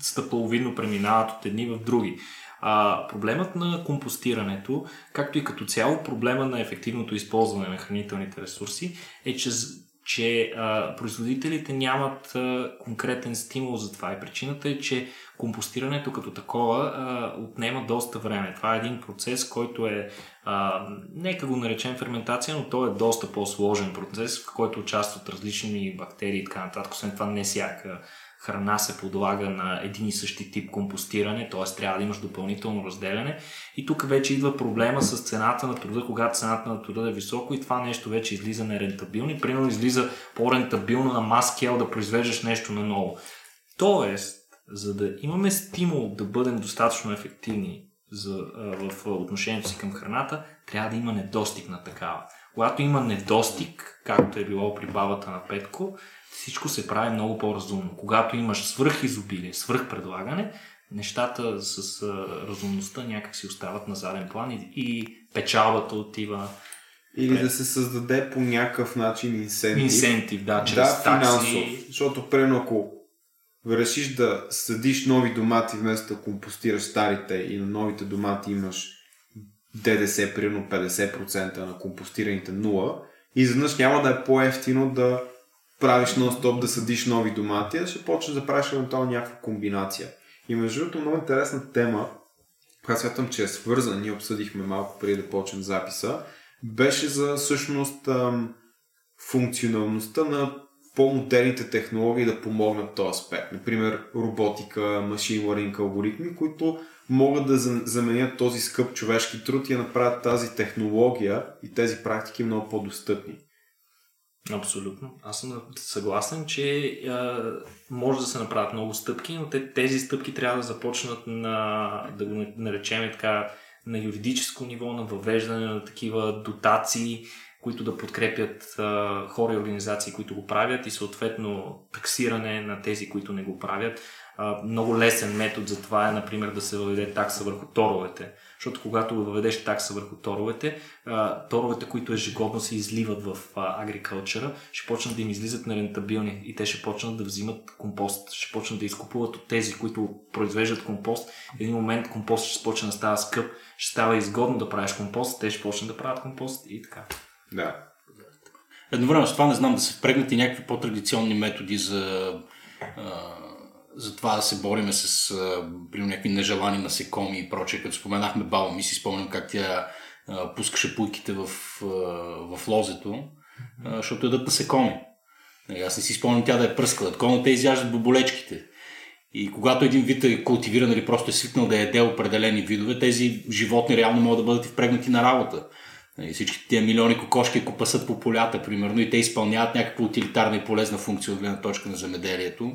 стъпаловидно преминават от едни в други. А, проблемът на компостирането, както и като цяло проблема на ефективното използване на хранителните ресурси, е, че че а, производителите нямат а, конкретен стимул за това. И причината е, че компостирането като такова а, отнема доста време. Това е един процес, който е, а, нека го наречем ферментация, но той е доста по-сложен процес, в който участват различни бактерии и така нататък. Освен това, не всяка храна се подлага на един и същи тип компостиране, т.е. трябва да имаш допълнително разделяне. И тук вече идва проблема с цената на труда, когато цената на труда е високо и това нещо вече излиза нерентабилно. Примерно излиза по-рентабилно на маскел да произвеждаш нещо на ново. Тоест, за да имаме стимул да бъдем достатъчно ефективни за, в отношението си към храната, трябва да има недостиг на такава. Когато има недостиг, както е било при бабата на Петко, всичко се прави много по-разумно. Когато имаш свръхизобилие, свръхпредлагане, нещата с разумността някак си остават на заден план и, и печалбата отива. Или да се създаде по някакъв начин инсентив. Инсентив, да, чрез да, такси. финансов. Защото, примерно, ако решиш да съдиш нови домати вместо да компостираш старите и на новите домати имаш ДДС, примерно 50% на компостираните 0, изведнъж няма да е по-ефтино да правиш нон-стоп да съдиш нови домати, ще почнеш да правиш евентуално някаква комбинация. И между другото много интересна тема, която смятам, че е свързана, ние обсъдихме малко преди да почнем записа, беше за всъщност ам, функционалността на по-модерните технологии да помогнат този аспект. Например, роботика, машин learning алгоритми, които могат да заменят този скъп човешки труд и да направят тази технология и тези практики много по-достъпни. Абсолютно. Аз съм съгласен, че а, може да се направят много стъпки, но те, тези стъпки трябва да започнат на, да го наречем така, на юридическо ниво, на въвеждане на такива дотации, които да подкрепят а, хора и организации, които го правят и съответно таксиране на тези, които не го правят. А, много лесен метод за това е, например, да се въведе такса върху торовете. Защото когато въведеш такса върху торовете, торовете, които ежегодно се изливат в агрикълчера, ще почнат да им излизат нерентабилни и те ще почнат да взимат компост, ще почнат да изкупуват от тези, които произвеждат компост. В един момент компост ще почне да става скъп, ще става изгодно да правиш компост, те ще почнат да правят компост и така. Да. Едновременно с това не знам да се впрегнат и някакви по-традиционни методи за, за това да се бориме с при някакви нежелани насекоми и прочее. Като споменахме баба ми, си спомням как тя а, пускаше пуйките в, а, в лозето, а, защото ядат насекоми. Нали, аз не си спомням тя да е пръскала. Такова те изяждат боболечките. И когато един вид е култивиран или просто е свикнал да яде определени видове, тези животни реално могат да бъдат и впрегнати на работа. Нали, всички тия милиони кокошки, ако пасат по полята, примерно, и те изпълняват някаква утилитарна и полезна функция от гледна точка на земеделието,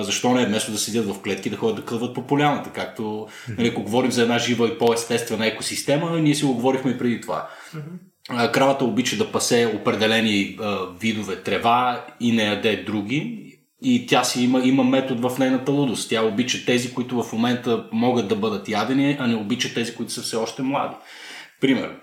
защо не е вместо да седят в клетки да ходят да кълват по поляната, както нали, ако говорим за една жива и по-естествена екосистема, ние си го говорихме и преди това. Кравата обича да пасе определени видове трева и не яде други. И тя си има, има метод в нейната лудост. Тя обича тези, които в момента могат да бъдат ядени, а не обича тези, които са все още млади. Примерно.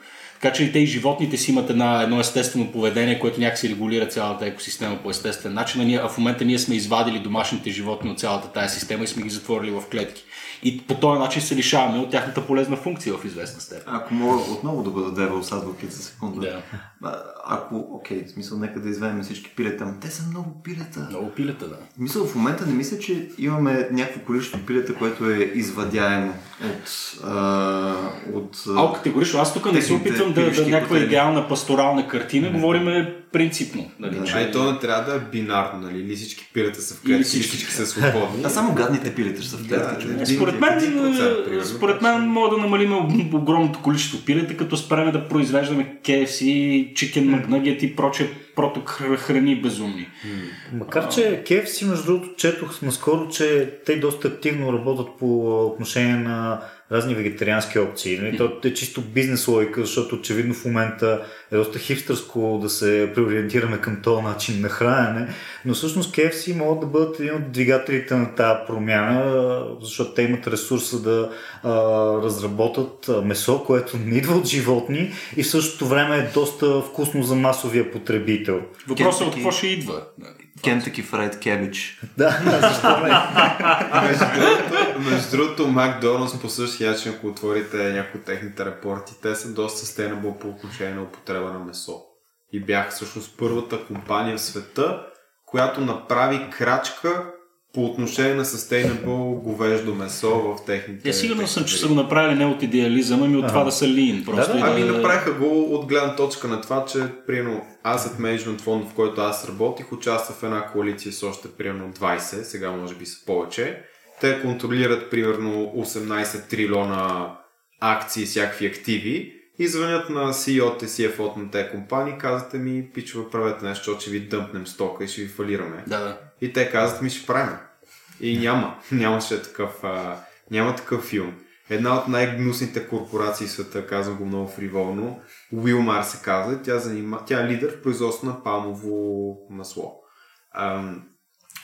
Така че и те и животните си имат една, едно естествено поведение, което някакси регулира цялата екосистема по естествен начин. А, ние, а в момента ние сме извадили домашните животни от цялата тази система и сме ги затворили в клетки. И по този начин се лишаваме от тяхната полезна функция в известна степен. Ако мога отново да бъда девел садвайки за секунда. Да. Ако, окей, в смисъл, нека да извадим всички пилета, но те са много пилета. Много пилета, да. Мисля, в момента не мисля, че имаме някакво количество пилета, което е извадяемо от... А, от а, категорично. Аз тук не се опитвам да, да някаква идеална пасторална картина, говориме принципно. Нали, Да. че... А и то не трябва да е бинарно, нали? Или всички пилета са в клетки, или всички. всички са свободни. А само гадните пилета са в клетка, Да, Според мен, 1%, примерно. според мен мога да намалим ог- огромното количество пилета, като спреме да произвеждаме KFC, Chicken McNugget и проче прото хр- храни безумни. Макар, че KFC, между другото, четох наскоро, че те доста активно работят по отношение на разни вегетариански опции. Нали? То е чисто бизнес логика, защото очевидно в момента е доста хипстърско да се преориентираме към този начин на хранене, но всъщност KFC могат да бъдат един от двигателите на тази промяна, защото те имат ресурса да а, разработят месо, което не идва от животни и в същото време е доста вкусно за масовия потребител. Въпросът е от какво ще идва. нали? Kentucky Fried Cabbage. Да, защо не? Между другото, между другото, Макдоналдс по същия начин, ако отворите някои от техните репорти, те са доста sustainable по отношение на употреба на месо. и бях всъщност първата компания в света, която направи крачка по отношение на sustainable говеждо месо в техните... Е, сигурно съм, че са го направили не от идеализъм, ами от това да са лин. Просто Да, да. Ами направиха го от гледна точка на това, че примерно Asset Management фонд, в който аз работих, участва в една коалиция с още примерно 20, сега може би са повече. Те контролират примерно 18 трилиона акции и всякакви активи и звънят на CEO-те, CFO на тези компании, казвате ми, пичува, правете нещо, защото ще ви дъмпнем стока и ще ви фалираме. Да, да. И те казват ми, ще правим. И няма. Нямаше такъв, а, няма такъв филм. Една от най-гнусните корпорации в света, казвам го много фриволно, Wilmar се казва, тя, занима, тя е лидер в производство на палмово масло. Ам,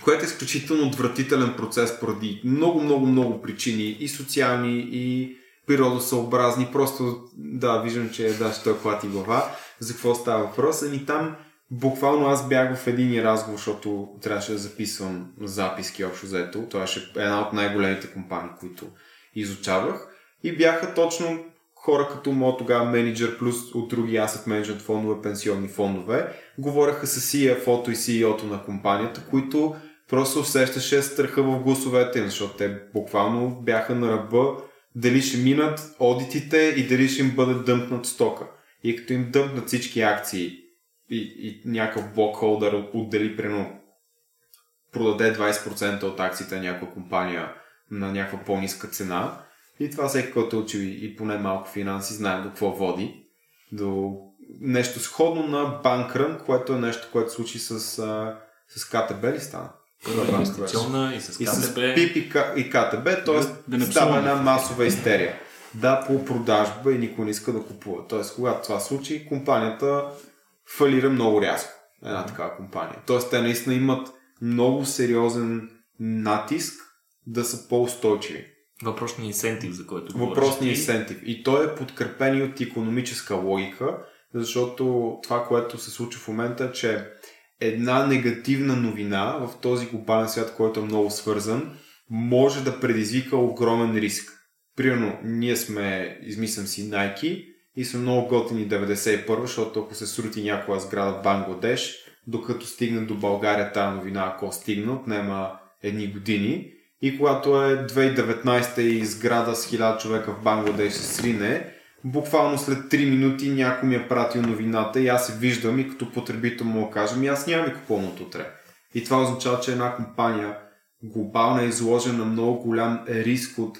което е изключително отвратителен процес поради много, много, много причини и социални, и природосъобразни. Просто, да, виждам, че да, ще той клати глава. За какво става въпрос? Ами там буквално аз бях в един разговор, защото трябваше да записвам записки общо взето. Това беше една от най-големите компании, които изучавах. И бяха точно хора като моят тогава менеджер, плюс от други asset management фондове, пенсионни фондове, говореха с CFO-то и CEO-то на компанията, които просто усещаше страха в гласовете защото те буквално бяха на ръба дали ще минат одитите и дали ще им бъде дъмпнат стока. И като им дъмпнат всички акции и, и някакъв блокхолдър отдели примерно продаде 20% от акциите на някаква компания на някаква по-ниска цена. И това всеки, който е учил и поне малко финанси, знае до какво води. До нещо сходно на банкрън, което е нещо, което случи с, с КТБ ли стана? Първа инвестиционна и с И с КТБ. ПИП и, К- и КТБ, т.е. Да става една масова истерия. Да, по продажба и никой не иска да купува. Т.е. когато това случи, компанията фалира много рязко. Една такава компания. Т.е. те наистина имат много сериозен натиск да са по-устойчиви. Въпросния инсентив, за който говориш. Въпросният ти. инсентив. И той е подкрепен и от економическа логика, защото това, което се случва в момента е, че една негативна новина в този глобален свят, който е много свързан, може да предизвика огромен риск. Примерно, ние сме, измислям си, Nike и сме много готини 91, защото ако се срути някоя сграда в Бангладеш, докато стигне до България тази новина, ако стигне, отнема едни години. И когато е 2019 и сграда с 1000 човека в Бангладеш се срине, буквално след 3 минути някой ми е пратил новината и аз се виждам и като потребител му кажем и аз нямам и от утре. И това означава, че една компания глобална е изложена на много голям риск от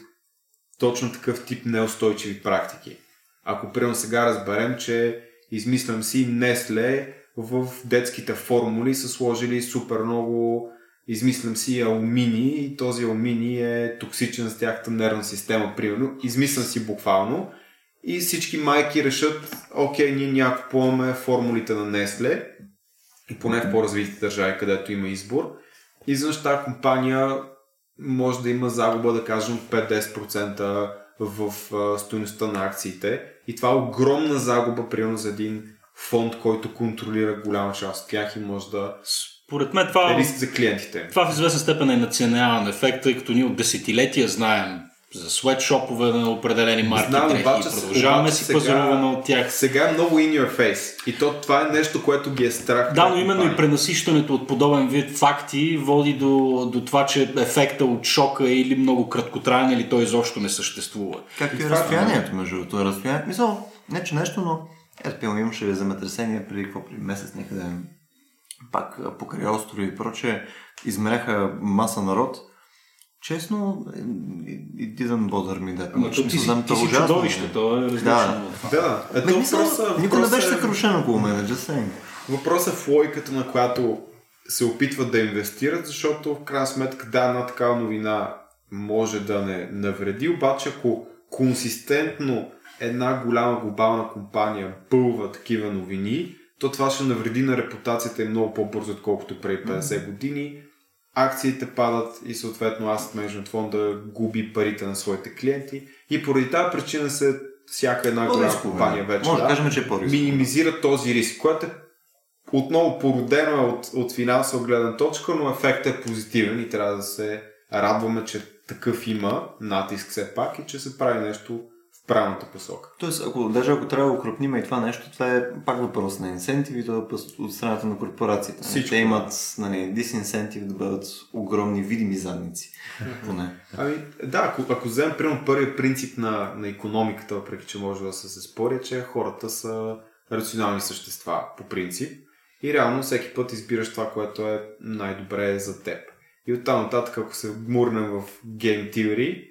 точно такъв тип неустойчиви практики. Ако примерно сега разберем, че измислям си Несле в детските формули са сложили супер много измислям си алуминий и този алуминий е токсичен за тяхната нервна система, примерно. Измислям си буквално и всички майки решат, окей, ние няма купуваме формулите на Несле и поне в по-развитите държави, където има избор. И изведнъж тази компания може да има загуба, да кажем, 5-10% в а, стоеността на акциите. И това е огромна загуба, примерно, за един фонд, който контролира голяма част от тях и може да Според мен това, е риск за клиентите. това в известна степен е национален ефект, тъй като ние от десетилетия знаем за светшопове на определени марки Знам, дрехи обаче и продължаваме обаче си сега- пазаруваме от тях. Сега е много in your face. И то, това е нещо, което ги е страх. Да, но именно и компании. пренасищането от подобен вид факти води до, до това, че ефекта от шока е или много краткотраен, или той изобщо не съществува. Как е това е разстоянието между другото? Разстояние... Мисъл, не че нещо, но ето, примерно, имаше земетресение преди какво, преди месец някъде пак покрай острови и проче, измеряха маса народ. Честно, it didn't bother me that Ама much. то ти си, ти си чудовище, е. то е различно Да. Да, ето Ме, мисъл, въпроса, никой не беше е- съкрушен около мен, just saying. Въпросът е в логиката, на която се опитват да инвестират, защото в крайна сметка да, една такава новина може да не навреди, обаче ако консистентно една голяма глобална компания бълва такива новини, то това ще навреди на репутацията им много по-бързо, отколкото преди 50 години. Акциите падат и съответно Asset Management фонда губи парите на своите клиенти. И поради тази причина се всяка една голяма компания вече Може да кажем, че е минимизира този риск, което е отново породено е от, от финансова гледна точка, но ефектът е позитивен и трябва да се радваме, че такъв има натиск все пак и че се прави нещо правилната посока. Тоест, ако, даже ако трябва да укрупним и това нещо, това е пак въпрос на инсентиви, то е от страната на корпорациите. Всичко, Те имат нали, дисинсентив да бъдат огромни видими задници. Поне. Ами, да, ако, ако вземем примерно първият принцип на, на економиката, въпреки че може да се, се спори, че хората са рационални същества по принцип и реално всеки път избираш това, което е най-добре за теб. И оттам нататък, ако се гмурнем в Game Theory,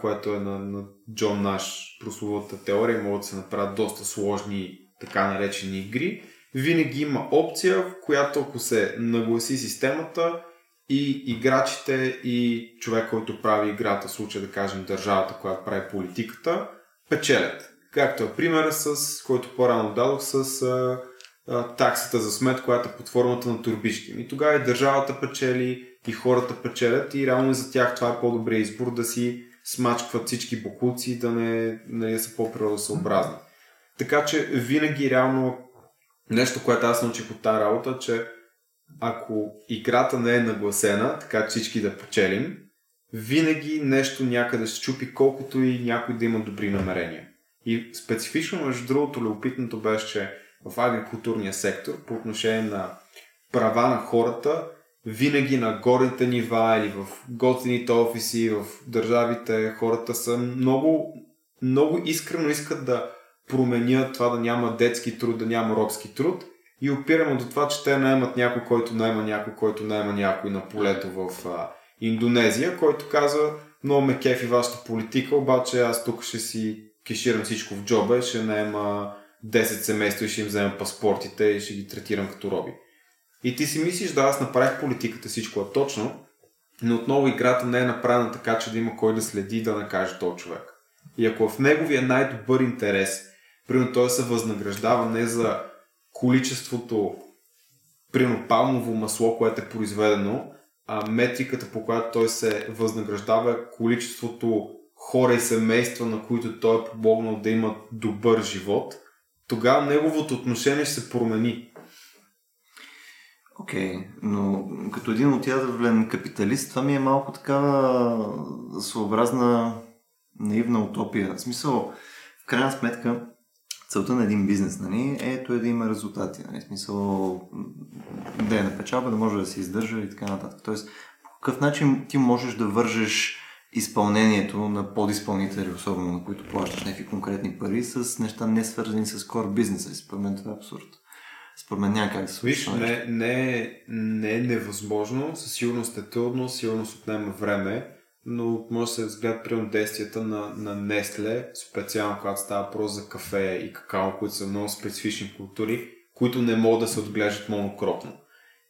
което е на, на Джон Наш прословата теория, могат да се направят доста сложни така наречени игри, винаги има опция, в която ако се нагласи системата и играчите и човек, който прави играта, в случая да кажем държавата, която прави политиката, печелят. Както е пример, с който по-рано дадох с а, а, таксата за смет, която е под формата на турбички. И тогава и държавата печели, и хората печелят и реално за тях това е по-добрият избор да си смачкват всички бокуци, да не нали, са по-природосъобразни. Така че винаги реално нещо, което аз научих от тази работа, че ако играта не е нагласена, така че всички да печелим, винаги нещо някъде се чупи, колкото и някой да има добри намерения. И специфично, между другото, любопитното беше, че в агрикултурния сектор, по отношение на права на хората, винаги на горните нива или в готините офиси, в държавите, хората са много, много искрено искат да променят това да няма детски труд, да няма робски труд и опираме до това, че те наемат някой, който наема някой, който наема някой на полето в а, Индонезия, който казва, много ме кефи вашата политика, обаче аз тук ще си кеширам всичко в джоба, ще наема 10 семейства и ще им взема паспортите и ще ги третирам като роби. И ти си мислиш, да, аз направих политиката, всичко е точно, но отново играта не е направена така, че да има кой да следи да накаже този човек. И ако в неговия най-добър интерес, примерно той се възнаграждава не за количеството примерно палмово масло, което е произведено, а метриката по която той се възнаграждава е количеството хора и семейства, на които той е помогнал да имат добър живот, тогава неговото отношение ще се промени. Окей, okay, но като един отявлен капиталист, това ми е малко такава своеобразна наивна утопия. В смисъл, в крайна сметка, целта на един бизнес нали, е то е да има резултати. Нали, в смисъл, да е на печалба, да може да се издържа и така нататък. Тоест, по какъв начин ти можеш да вържеш изпълнението на подизпълнители, особено на които плащаш някакви конкретни пари, с неща не свързани с core бизнеса. Според мен това е абсурд. Според мен няма как да се. Виж, не, не, не е невъзможно, със сигурност е трудно, сигурност отнема време, но може да се разгледат примерно действията на, на Nestle, специално когато става въпрос за кафе и какао, които са много специфични култури, които не могат да се отглеждат монокропно.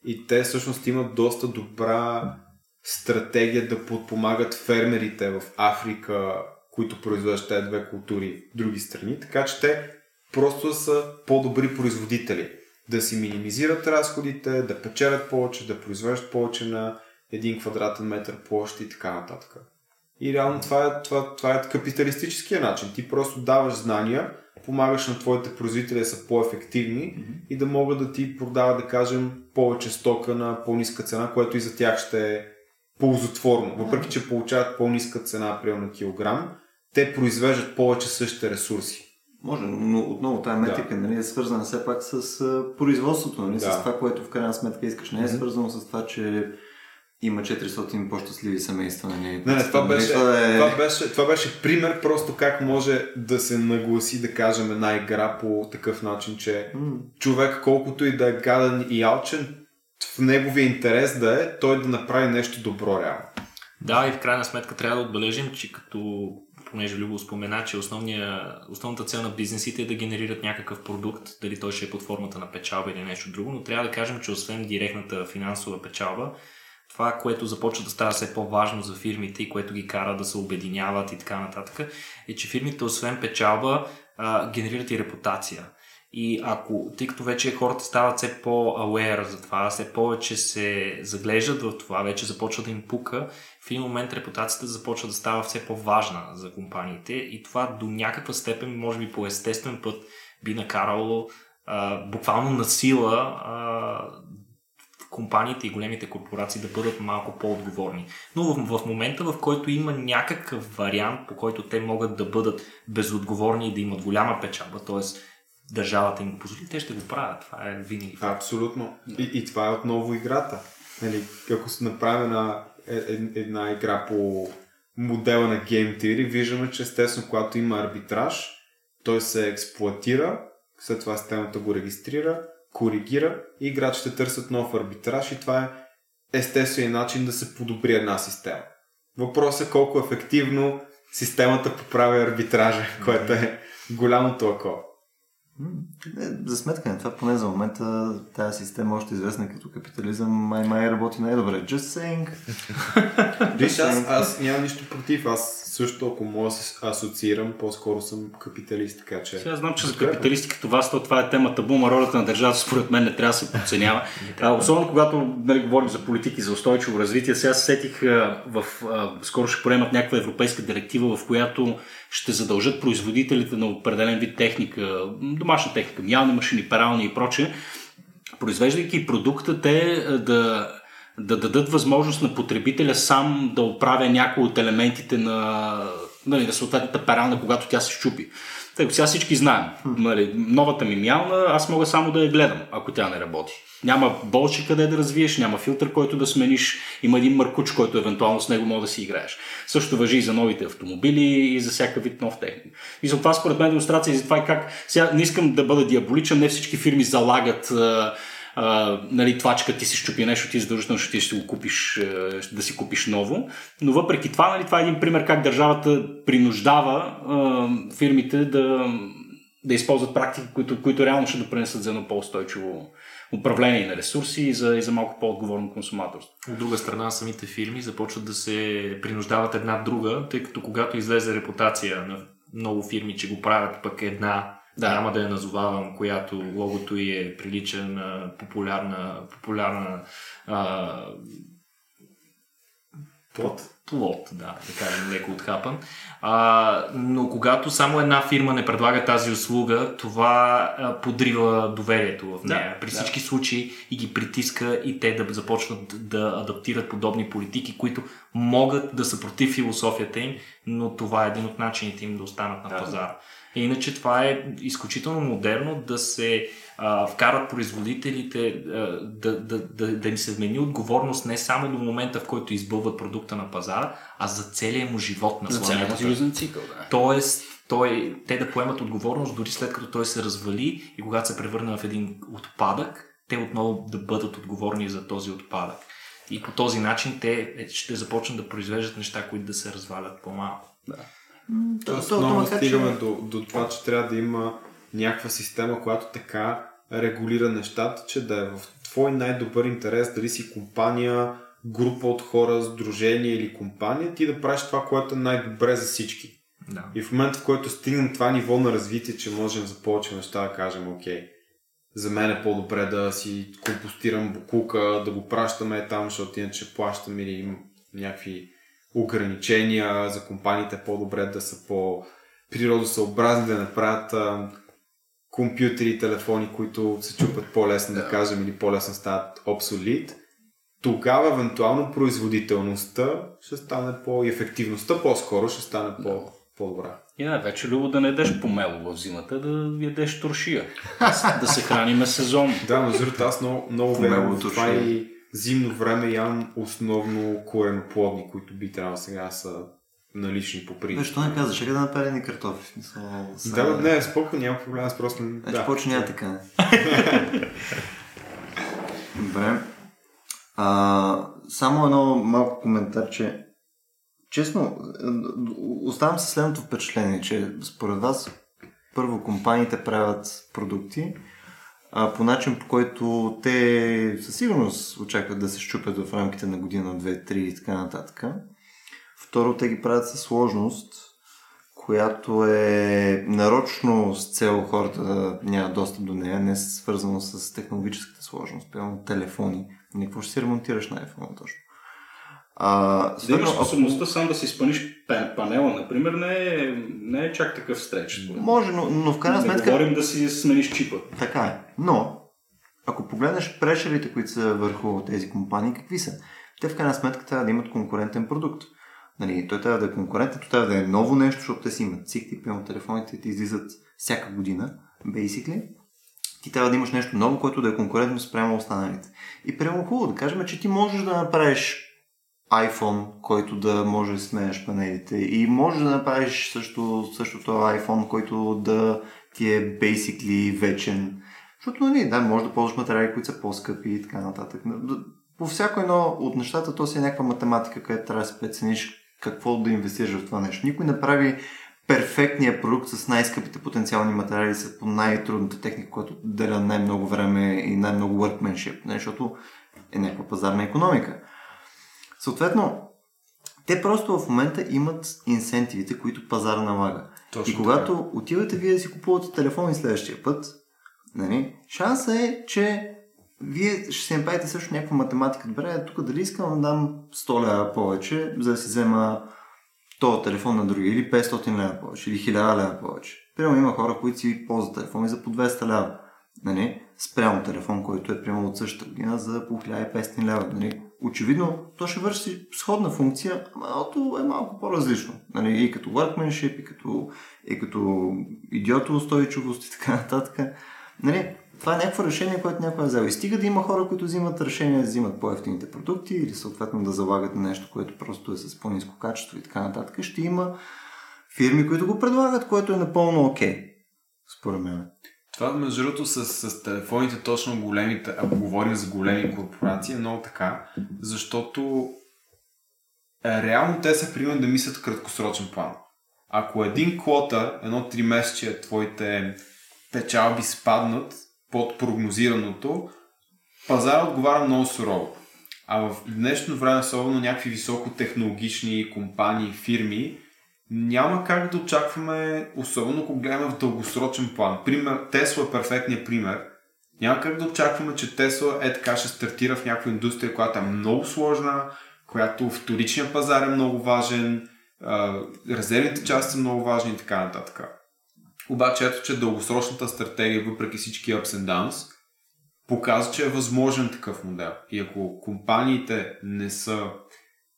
И те всъщност имат доста добра стратегия да подпомагат фермерите в Африка, които произвеждат тези две култури в други страни, така че те просто са по-добри производители. Да си минимизират разходите, да печелят повече, да произвеждат повече на един квадратен метър площ и така нататък. И реално това е, това, това е капиталистическия начин. Ти просто даваш знания, помагаш на твоите производители да са по-ефективни mm-hmm. и да могат да ти продават, да кажем, повече стока на по-ниска цена, което и за тях ще е ползотворно. Въпреки, че получават по-ниска цена, примерно на килограм, те произвеждат повече същите ресурси. Може, но отново тази метрика да. нали, е свързана все пак с производството, нали, да. с това, което в крайна сметка искаш. Не е свързано с това, че има 400 по-щастливи семейства. Нали? Не, не, това, нали, беше, това, е... това, беше, това беше пример просто как може да се нагласи, да кажем, една игра по такъв начин, че mm. човек колкото и да е гаден и алчен, в неговия интерес да е той да направи нещо добро реално. Да, и в крайна сметка трябва да отбележим, че като понеже Любо спомена, че основната цел на бизнесите е да генерират някакъв продукт, дали той ще е под формата на печалба или нещо друго, но трябва да кажем, че освен директната финансова печалба, това, което започва да става все по-важно за фирмите и което ги кара да се обединяват и така нататък, е, че фирмите, освен печалба, генерират и репутация. И ако, тъй като вече хората стават все по-aware за това, все повече се заглеждат в това, вече започва да им пука, в един момент репутацията започва да става все по-важна за компаниите и това до някаква степен, може би по естествен път, би накарало а, буквално на сила а, компаниите и големите корпорации да бъдат малко по-отговорни. Но в, в момента, в който има някакъв вариант, по който те могат да бъдат безотговорни и да имат голяма печалба, т.е. държавата им го позволи, те ще го правят. Това е винаги. Абсолютно. И, и това е отново играта. Нали, ако се направи една, е, е, една игра по модела на Game Theory, виждаме, че естествено, когато има арбитраж, той се експлуатира, след това системата го регистрира, коригира и играчите търсят нов арбитраж и това е естествен начин да се подобри една система. Въпросът е колко ефективно системата поправя арбитража, което е голямото ако. Е, за сметка на това, поне за момента, тази система, още известна като капитализъм, май май работи най-добре. Just saying. Виж, аз, аз нямам нищо против. Аз също, ако мога да се асоциирам, по-скоро съм капиталист, така че... Сега знам, че за капиталисти като вас, то това е темата бума, ролята на държавата според мен не трябва да се подценява. а, особено когато нали, говорим за политики за устойчиво развитие, сега се сетих в... А, скоро ще приемат някаква европейска директива, в която ще задължат производителите на определен вид техника, домашна техника, мялни машини, перални и прочее, произвеждайки продукта, те да да дадат възможност на потребителя сам да оправя някои от елементите на, нали, на съответната перална, когато тя се щупи. Тъй сега всички знаем. Нали, новата ми мялна, аз мога само да я гледам, ако тя не работи. Няма болче къде да развиеш, няма филтър, който да смениш, има един мъркуч, който евентуално с него може да си играеш. Също въжи и за новите автомобили и за всяка вид нов техник. И за това според мен демонстрация и за това е как... Сега не искам да бъда диаболичен, не всички фирми залагат нали, това, че като ти си щупи нещо, ти задължително ще ти ще го купиш, да си купиш ново. Но въпреки това, нали, това е един пример как държавата принуждава а, фирмите да, да използват практики, които, които реално ще допринесат за едно по-устойчиво управление на ресурси и за, и за малко по-отговорно консуматорство. От друга страна, самите фирми започват да се принуждават една друга, тъй като когато излезе репутация на много фирми, че го правят пък една да. Няма да я назовавам, която логото й е прилича на популярна, популярна а, плод. Плод, да, да кажем леко отхапан. А, но когато само една фирма не предлага тази услуга, това а, подрива доверието в нея. Да, При всички да. случаи и ги притиска и те да започнат да адаптират подобни политики, които могат да са против философията им, но това е един от начините им да останат на да. пазара. Иначе това е изключително модерно да се а, вкарат производителите, а, да, да, да, да им се вмени отговорност не само до момента, в който избълват продукта на пазара, а за целия му живот на слонетата. цикъл, да. Тоест, той, те да поемат отговорност дори след като той се развали и когато се превърне в един отпадък, те отново да бъдат отговорни за този отпадък. И по този начин те ще започнат да произвеждат неща, които да се развалят по-малко. Да. Тоест, то, много то, стигаме че... до, до това, че трябва да има някаква система, която така регулира нещата, че да е в твой най-добър интерес, дали си компания, група от хора, сдружение или компания, ти да правиш това, което е най-добре за всички. Да. И в момента, в който стигнем това ниво на развитие, че можем за повече неща да кажем, окей, за мен е по-добре да си компостирам букука, да го пращаме там, защото иначе плащам или някакви ограничения за компаниите по-добре да са по-природосъобразни, да направят а, компютри и телефони, които се чупат по-лесно, да кажем, или по-лесно стават обсолит, тогава евентуално производителността ще стане по- и ефективността по-скоро ще стане по- по-добра. И да, вече любо да не ядеш помело в зимата, да ядеш туршия. да се храниме сезон. Да, между другото аз много, много вярвам в това и зимно време ям основно кореноплодни, които би трябвало сега са налични по принцип. Защо не казваш, да напарени картофи? Смисъл, са... Да, не, спокойно, няма проблем, аз просто... Значи да. почва няма така. Добре. А, само едно малко коментар, че честно, оставам се следното впечатление, че според вас първо компаниите правят продукти, а, по начин по който те със сигурност очакват да се щупят в рамките на година, две, три и така нататък. Второ, те ги правят със сложност, която е нарочно с цел хората да нямат достъп до нея, не свързано с технологическата сложност, примерно телефони. Никво ще си ремонтираш на iPhone точно. А, да имаш способността сам да си спъниш панела, например, не е, не е чак такъв стреч. Може, но, но в крайна сметка... Не говорим да си смениш чипа. Така е. Но, ако погледнеш прешерите, които са върху тези компании, какви са? Те в крайна сметка трябва да имат конкурентен продукт. Нали, той трябва да е конкурентен, той трябва да е ново нещо, защото те си имат цикли, прямо телефоните ти излизат всяка година, basically. Ти трябва да имаш нещо ново, което да е конкурентно спрямо останалите. И прямо хубаво да кажем, че ти можеш да направиш iPhone, който да може да сменяш панелите и можеш да направиш също, същото iPhone, който да ти е basically вечен. Защото, нали, да, може да ползваш материали, които са по-скъпи и така нататък. По всяко едно от нещата, то си е някаква математика, където трябва да се прецениш какво да инвестираш в това нещо. Никой не прави перфектния продукт с най-скъпите потенциални материали, с по най-трудната техника, която деля най-много време и най-много workmanship, не, защото е някаква пазарна економика. Съответно, те просто в момента имат инсентивите, които пазар налага. Точно и когато така. отивате вие да си купувате телефон следващия път, нали, шанса е, че вие ще си направите също някаква математика. Добре, тук дали искам да дам 100 лева повече, за да си взема този телефон на други, или 500 лева повече, или 1000 лева повече. Примерно има хора, които си ползват телефони за по 200 лева. Нали? Спрямо телефон, който е прямо от същата година за по 1500 лева. Нали? Очевидно, то ще върши сходна функция, но е малко по-различно. Нали? И като workmanship, и като, и като идиотоустойчивост и така нататък. Нали? Това е някакво решение, което някой е взел. И стига да има хора, които взимат решение да взимат по-ефтините продукти или съответно да залагат на нещо, което просто е с по-низко качество и така нататък. Ще има фирми, които го предлагат, което е напълно окей. Okay, според мен. Това, между другото, с, с телефоните, точно големите, ако говорим за големи корпорации, е много така, защото е, реално те са примерно да мислят краткосрочен план. Ако един квота, едно три месече, твоите печалби спаднат под прогнозираното, пазар отговаря много сурово. А в днешно време, особено някакви високотехнологични компании, фирми, няма как да очакваме, особено ако гледаме в дългосрочен план. Пример, Тесла е перфектният пример. Няма как да очакваме, че Тесла е така ще стартира в някаква индустрия, която е много сложна, която вторичният пазар е много важен, резервните части са много важни и така нататък. Обаче ето, че дългосрочната стратегия, въпреки всички ups and downs, показва, че е възможен такъв модел. И ако компаниите не са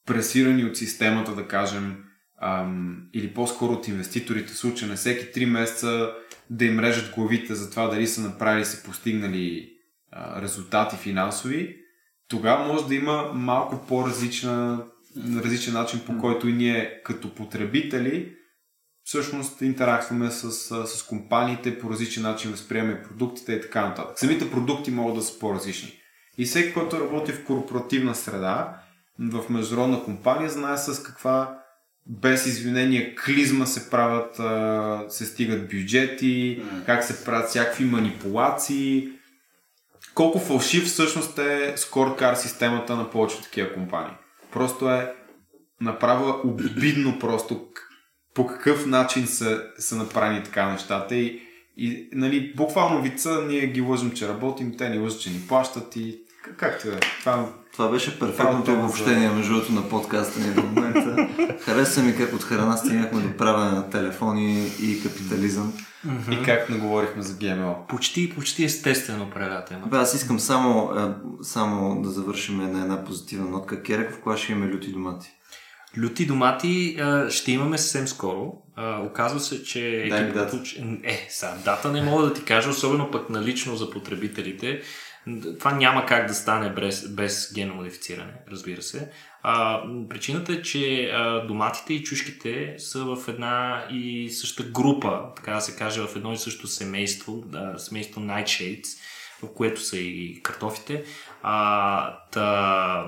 пресирани от системата, да кажем, ам, или по-скоро от инвеститорите, в случая на всеки 3 месеца да им режат главите за това дали са направили, са постигнали а, резултати финансови, тогава може да има малко по-различна различен начин, по който и ние като потребители всъщност интерактваме с, с компаниите, по различен начин възприемаме продуктите и така нататък. Самите продукти могат да са по-различни. И всеки, който работи в корпоративна среда, в международна компания, знае с каква без извинения клизма се правят, се стигат бюджети, как се правят всякакви манипулации, колко фалшив всъщност е скоркар системата на повечето такива компании. Просто е направо обидно просто по какъв начин са, са направени така нещата и, и нали, буквално вица ние ги лъжим, че работим, те ни лъжат, че ни плащат и както е. Това, това беше перфектното обобщение, между другото, на подкаста ни до момента. Хареса ми как от храна стигнахме до правене на телефони и капитализъм. И как не говорихме за ГМО. Почти, почти естествено тема. Бе, аз искам само, само да завършим на една позитивна нотка. Кереков, кога ще имаме люти домати? Люти домати а, ще имаме съвсем скоро. А, оказва се, че... Дай дата. Е, сега, дата не мога да ти кажа, особено пък налично за потребителите. Това няма как да стане без, без генно модифициране, разбира се. А, причината е, че а, доматите и чушките са в една и съща група, така да се каже, в едно и също семейство, да, семейство Nightshades, в което са и картофите. А, та,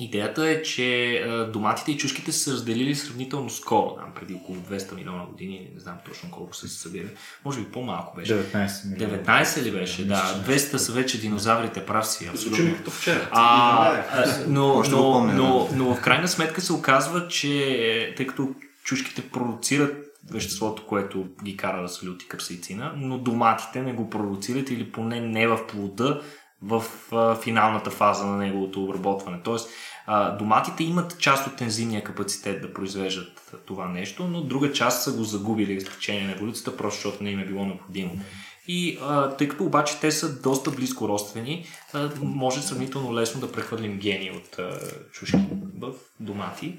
Идеята е, че доматите и чушките са разделили сравнително скоро, там, преди около 200 милиона години, не знам точно колко са се събирали, може би по-малко беше. 19 милиона. 19 ли беше? Да, 200 са вече динозаврите, прав си. Звучи като вчера. А, но, но, но, но в крайна сметка се оказва, че тъй като чушките продуцират веществото, което ги кара да са люти капсаицина, но доматите не го продуцират или поне не в плода, в а, финалната фаза на неговото обработване. Тоест, а, доматите имат част от ензимния капацитет да произвеждат това нещо, но друга част са го загубили в течение на еволюцията, просто защото не им е било необходимо. И а, тъй като обаче те са доста близко родствени, а, може сравнително лесно да прехвърлим гени от а, чушки в домати.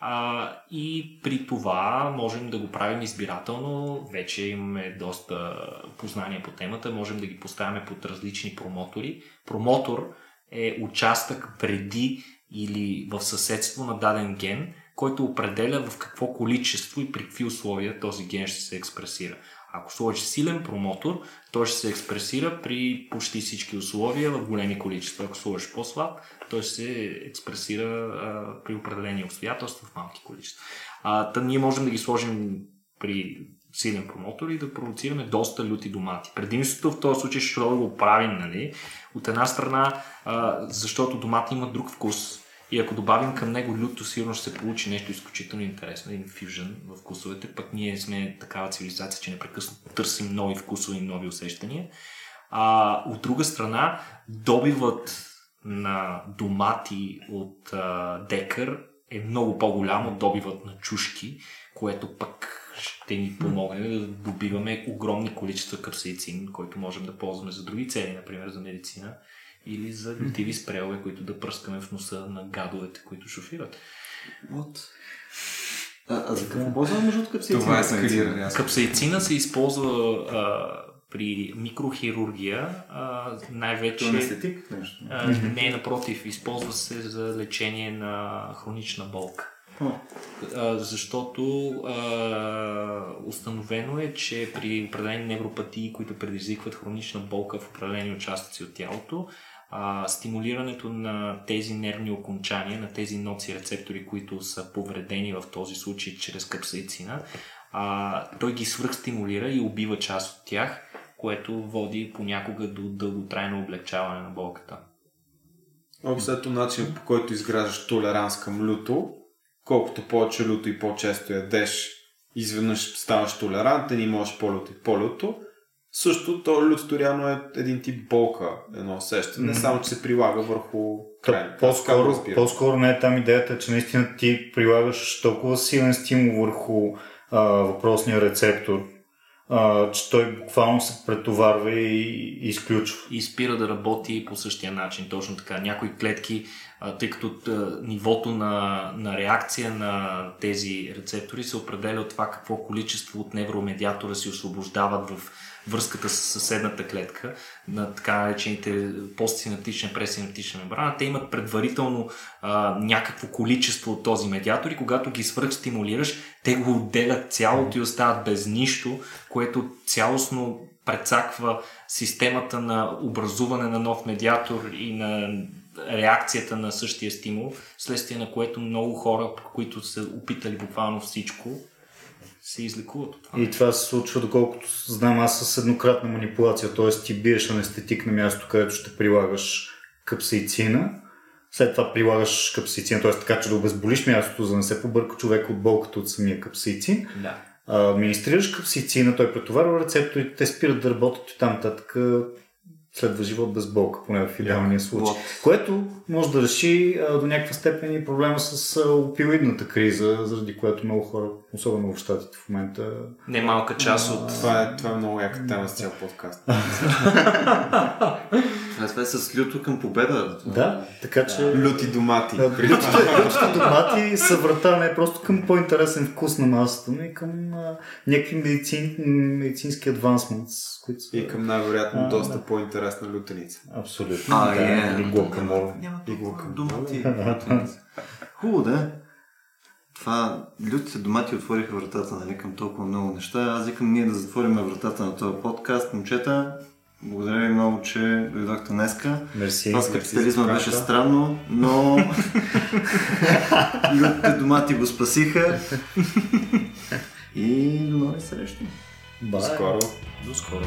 А, и при това можем да го правим избирателно. Вече имаме доста познания по темата. Можем да ги поставяме под различни промотори. Промотор е участък преди или в съседство на даден ген, който определя в какво количество и при какви условия този ген ще се експресира. Ако сложиш силен промотор, той ще се експресира при почти всички условия в големи количества. Ако сложиш по-слаб, той ще се експресира а, при определени обстоятелства в малки количества. А, та ние можем да ги сложим при силен промотор и да провоцираме доста люти домати. Предимството в този случай ще го правим, нали? От една страна, а, защото домати има друг вкус, и ако добавим към него люто, сигурно ще се получи нещо изключително интересно, един фюжън в вкусовете. Пък ние сме такава цивилизация, че непрекъснато търсим нови вкусове и нови усещания. А от друга страна, добивът на домати от а, декър е много по-голям от добивът на чушки, което пък ще ни помогне да добиваме огромни количества капсаицин, който можем да ползваме за други цели, например за медицина или за лютиви спрелове, които да пръскаме в носа на гадовете, които шофират. Вот. А, а за какво ползваме между капсаицина? Това е скалиране. Капсаицина се използва а, при микрохирургия, а, най-вече... Анестетик нещо. А, не, напротив, използва се за лечение на хронична болка. А, защото а, установено е, че при определени невропатии, които предизвикват хронична болка в определени участъци от тялото, а, стимулирането на тези нервни окончания, на тези ноци рецептори, които са повредени в този случай чрез капсаицина, а, той ги свръхстимулира и убива част от тях, което води понякога до дълготрайно облегчаване на болката. Общо начин по който изграждаш толеранс към люто, колкото повече люто и по-често ядеш, изведнъж ставаш толерантен и можеш по-люто и по-люто. Също то лютото реално е един тип болка, едно усещане, не само че се прилага върху крайно. То, по-скоро, по-скоро не е там идеята, че наистина ти прилагаш толкова силен стимул върху а, въпросния рецептор, а, че той буквално се претоварва и, и изключва. и спира да работи по същия начин. Точно така. Някои клетки, а, тъй като а, нивото на, на реакция на тези рецептори се определя от това какво количество от невромедиатора се освобождават в връзката с съседната клетка, на така наречените постсинаптична пресинаптична мембрана, те имат предварително а, някакво количество от този медиатор и когато ги свръхстимулираш, те го отделят цялото и остават без нищо, което цялостно прецаква системата на образуване на нов медиатор и на реакцията на същия стимул, следствие на което много хора, които са опитали буквално всичко, се излекуват от това. И това се случва, доколкото знам аз с еднократна манипулация, т.е. ти биеш анестетик на място, където ще прилагаш капсаицина, след това прилагаш капсаицин, т.е. така, че да обезболиш мястото, за да не се побърка човек от болката от самия капсаицин. Да. Администрираш капсаицина, той претоварва рецепторите, те спират да работят и там нататък следва живот без болка, поне в идеалния случай. Което може да реши а, до някаква степен и проблема с а, опиоидната криза, заради която много хора, особено в щатите в момента... Немалка част от Това е, това е много яка тема с цял подкаст. Това, това е с люто към победа. Да, така че... Люти домати. Да, Лютите лютите домати са врата не просто към по-интересен вкус на масата, но и към а, някакви медицин, медицински адвансментс, които са... И към най-вероятно А, доста да. по-интересна лютеница. Абсолютно. А, да, е. Или гуакамол. Няма И домати. Хубаво да. Това, лютите домати отвориха вратата нали, към толкова много неща. Аз викам ние да затворим вратата на този подкаст. Момчета, благодаря ви много, че дойдохте днеска. Мерси. Това с капитализма беше странно, но лютите домати го спасиха. И до нови срещи. Бай. Скоро. до скоро.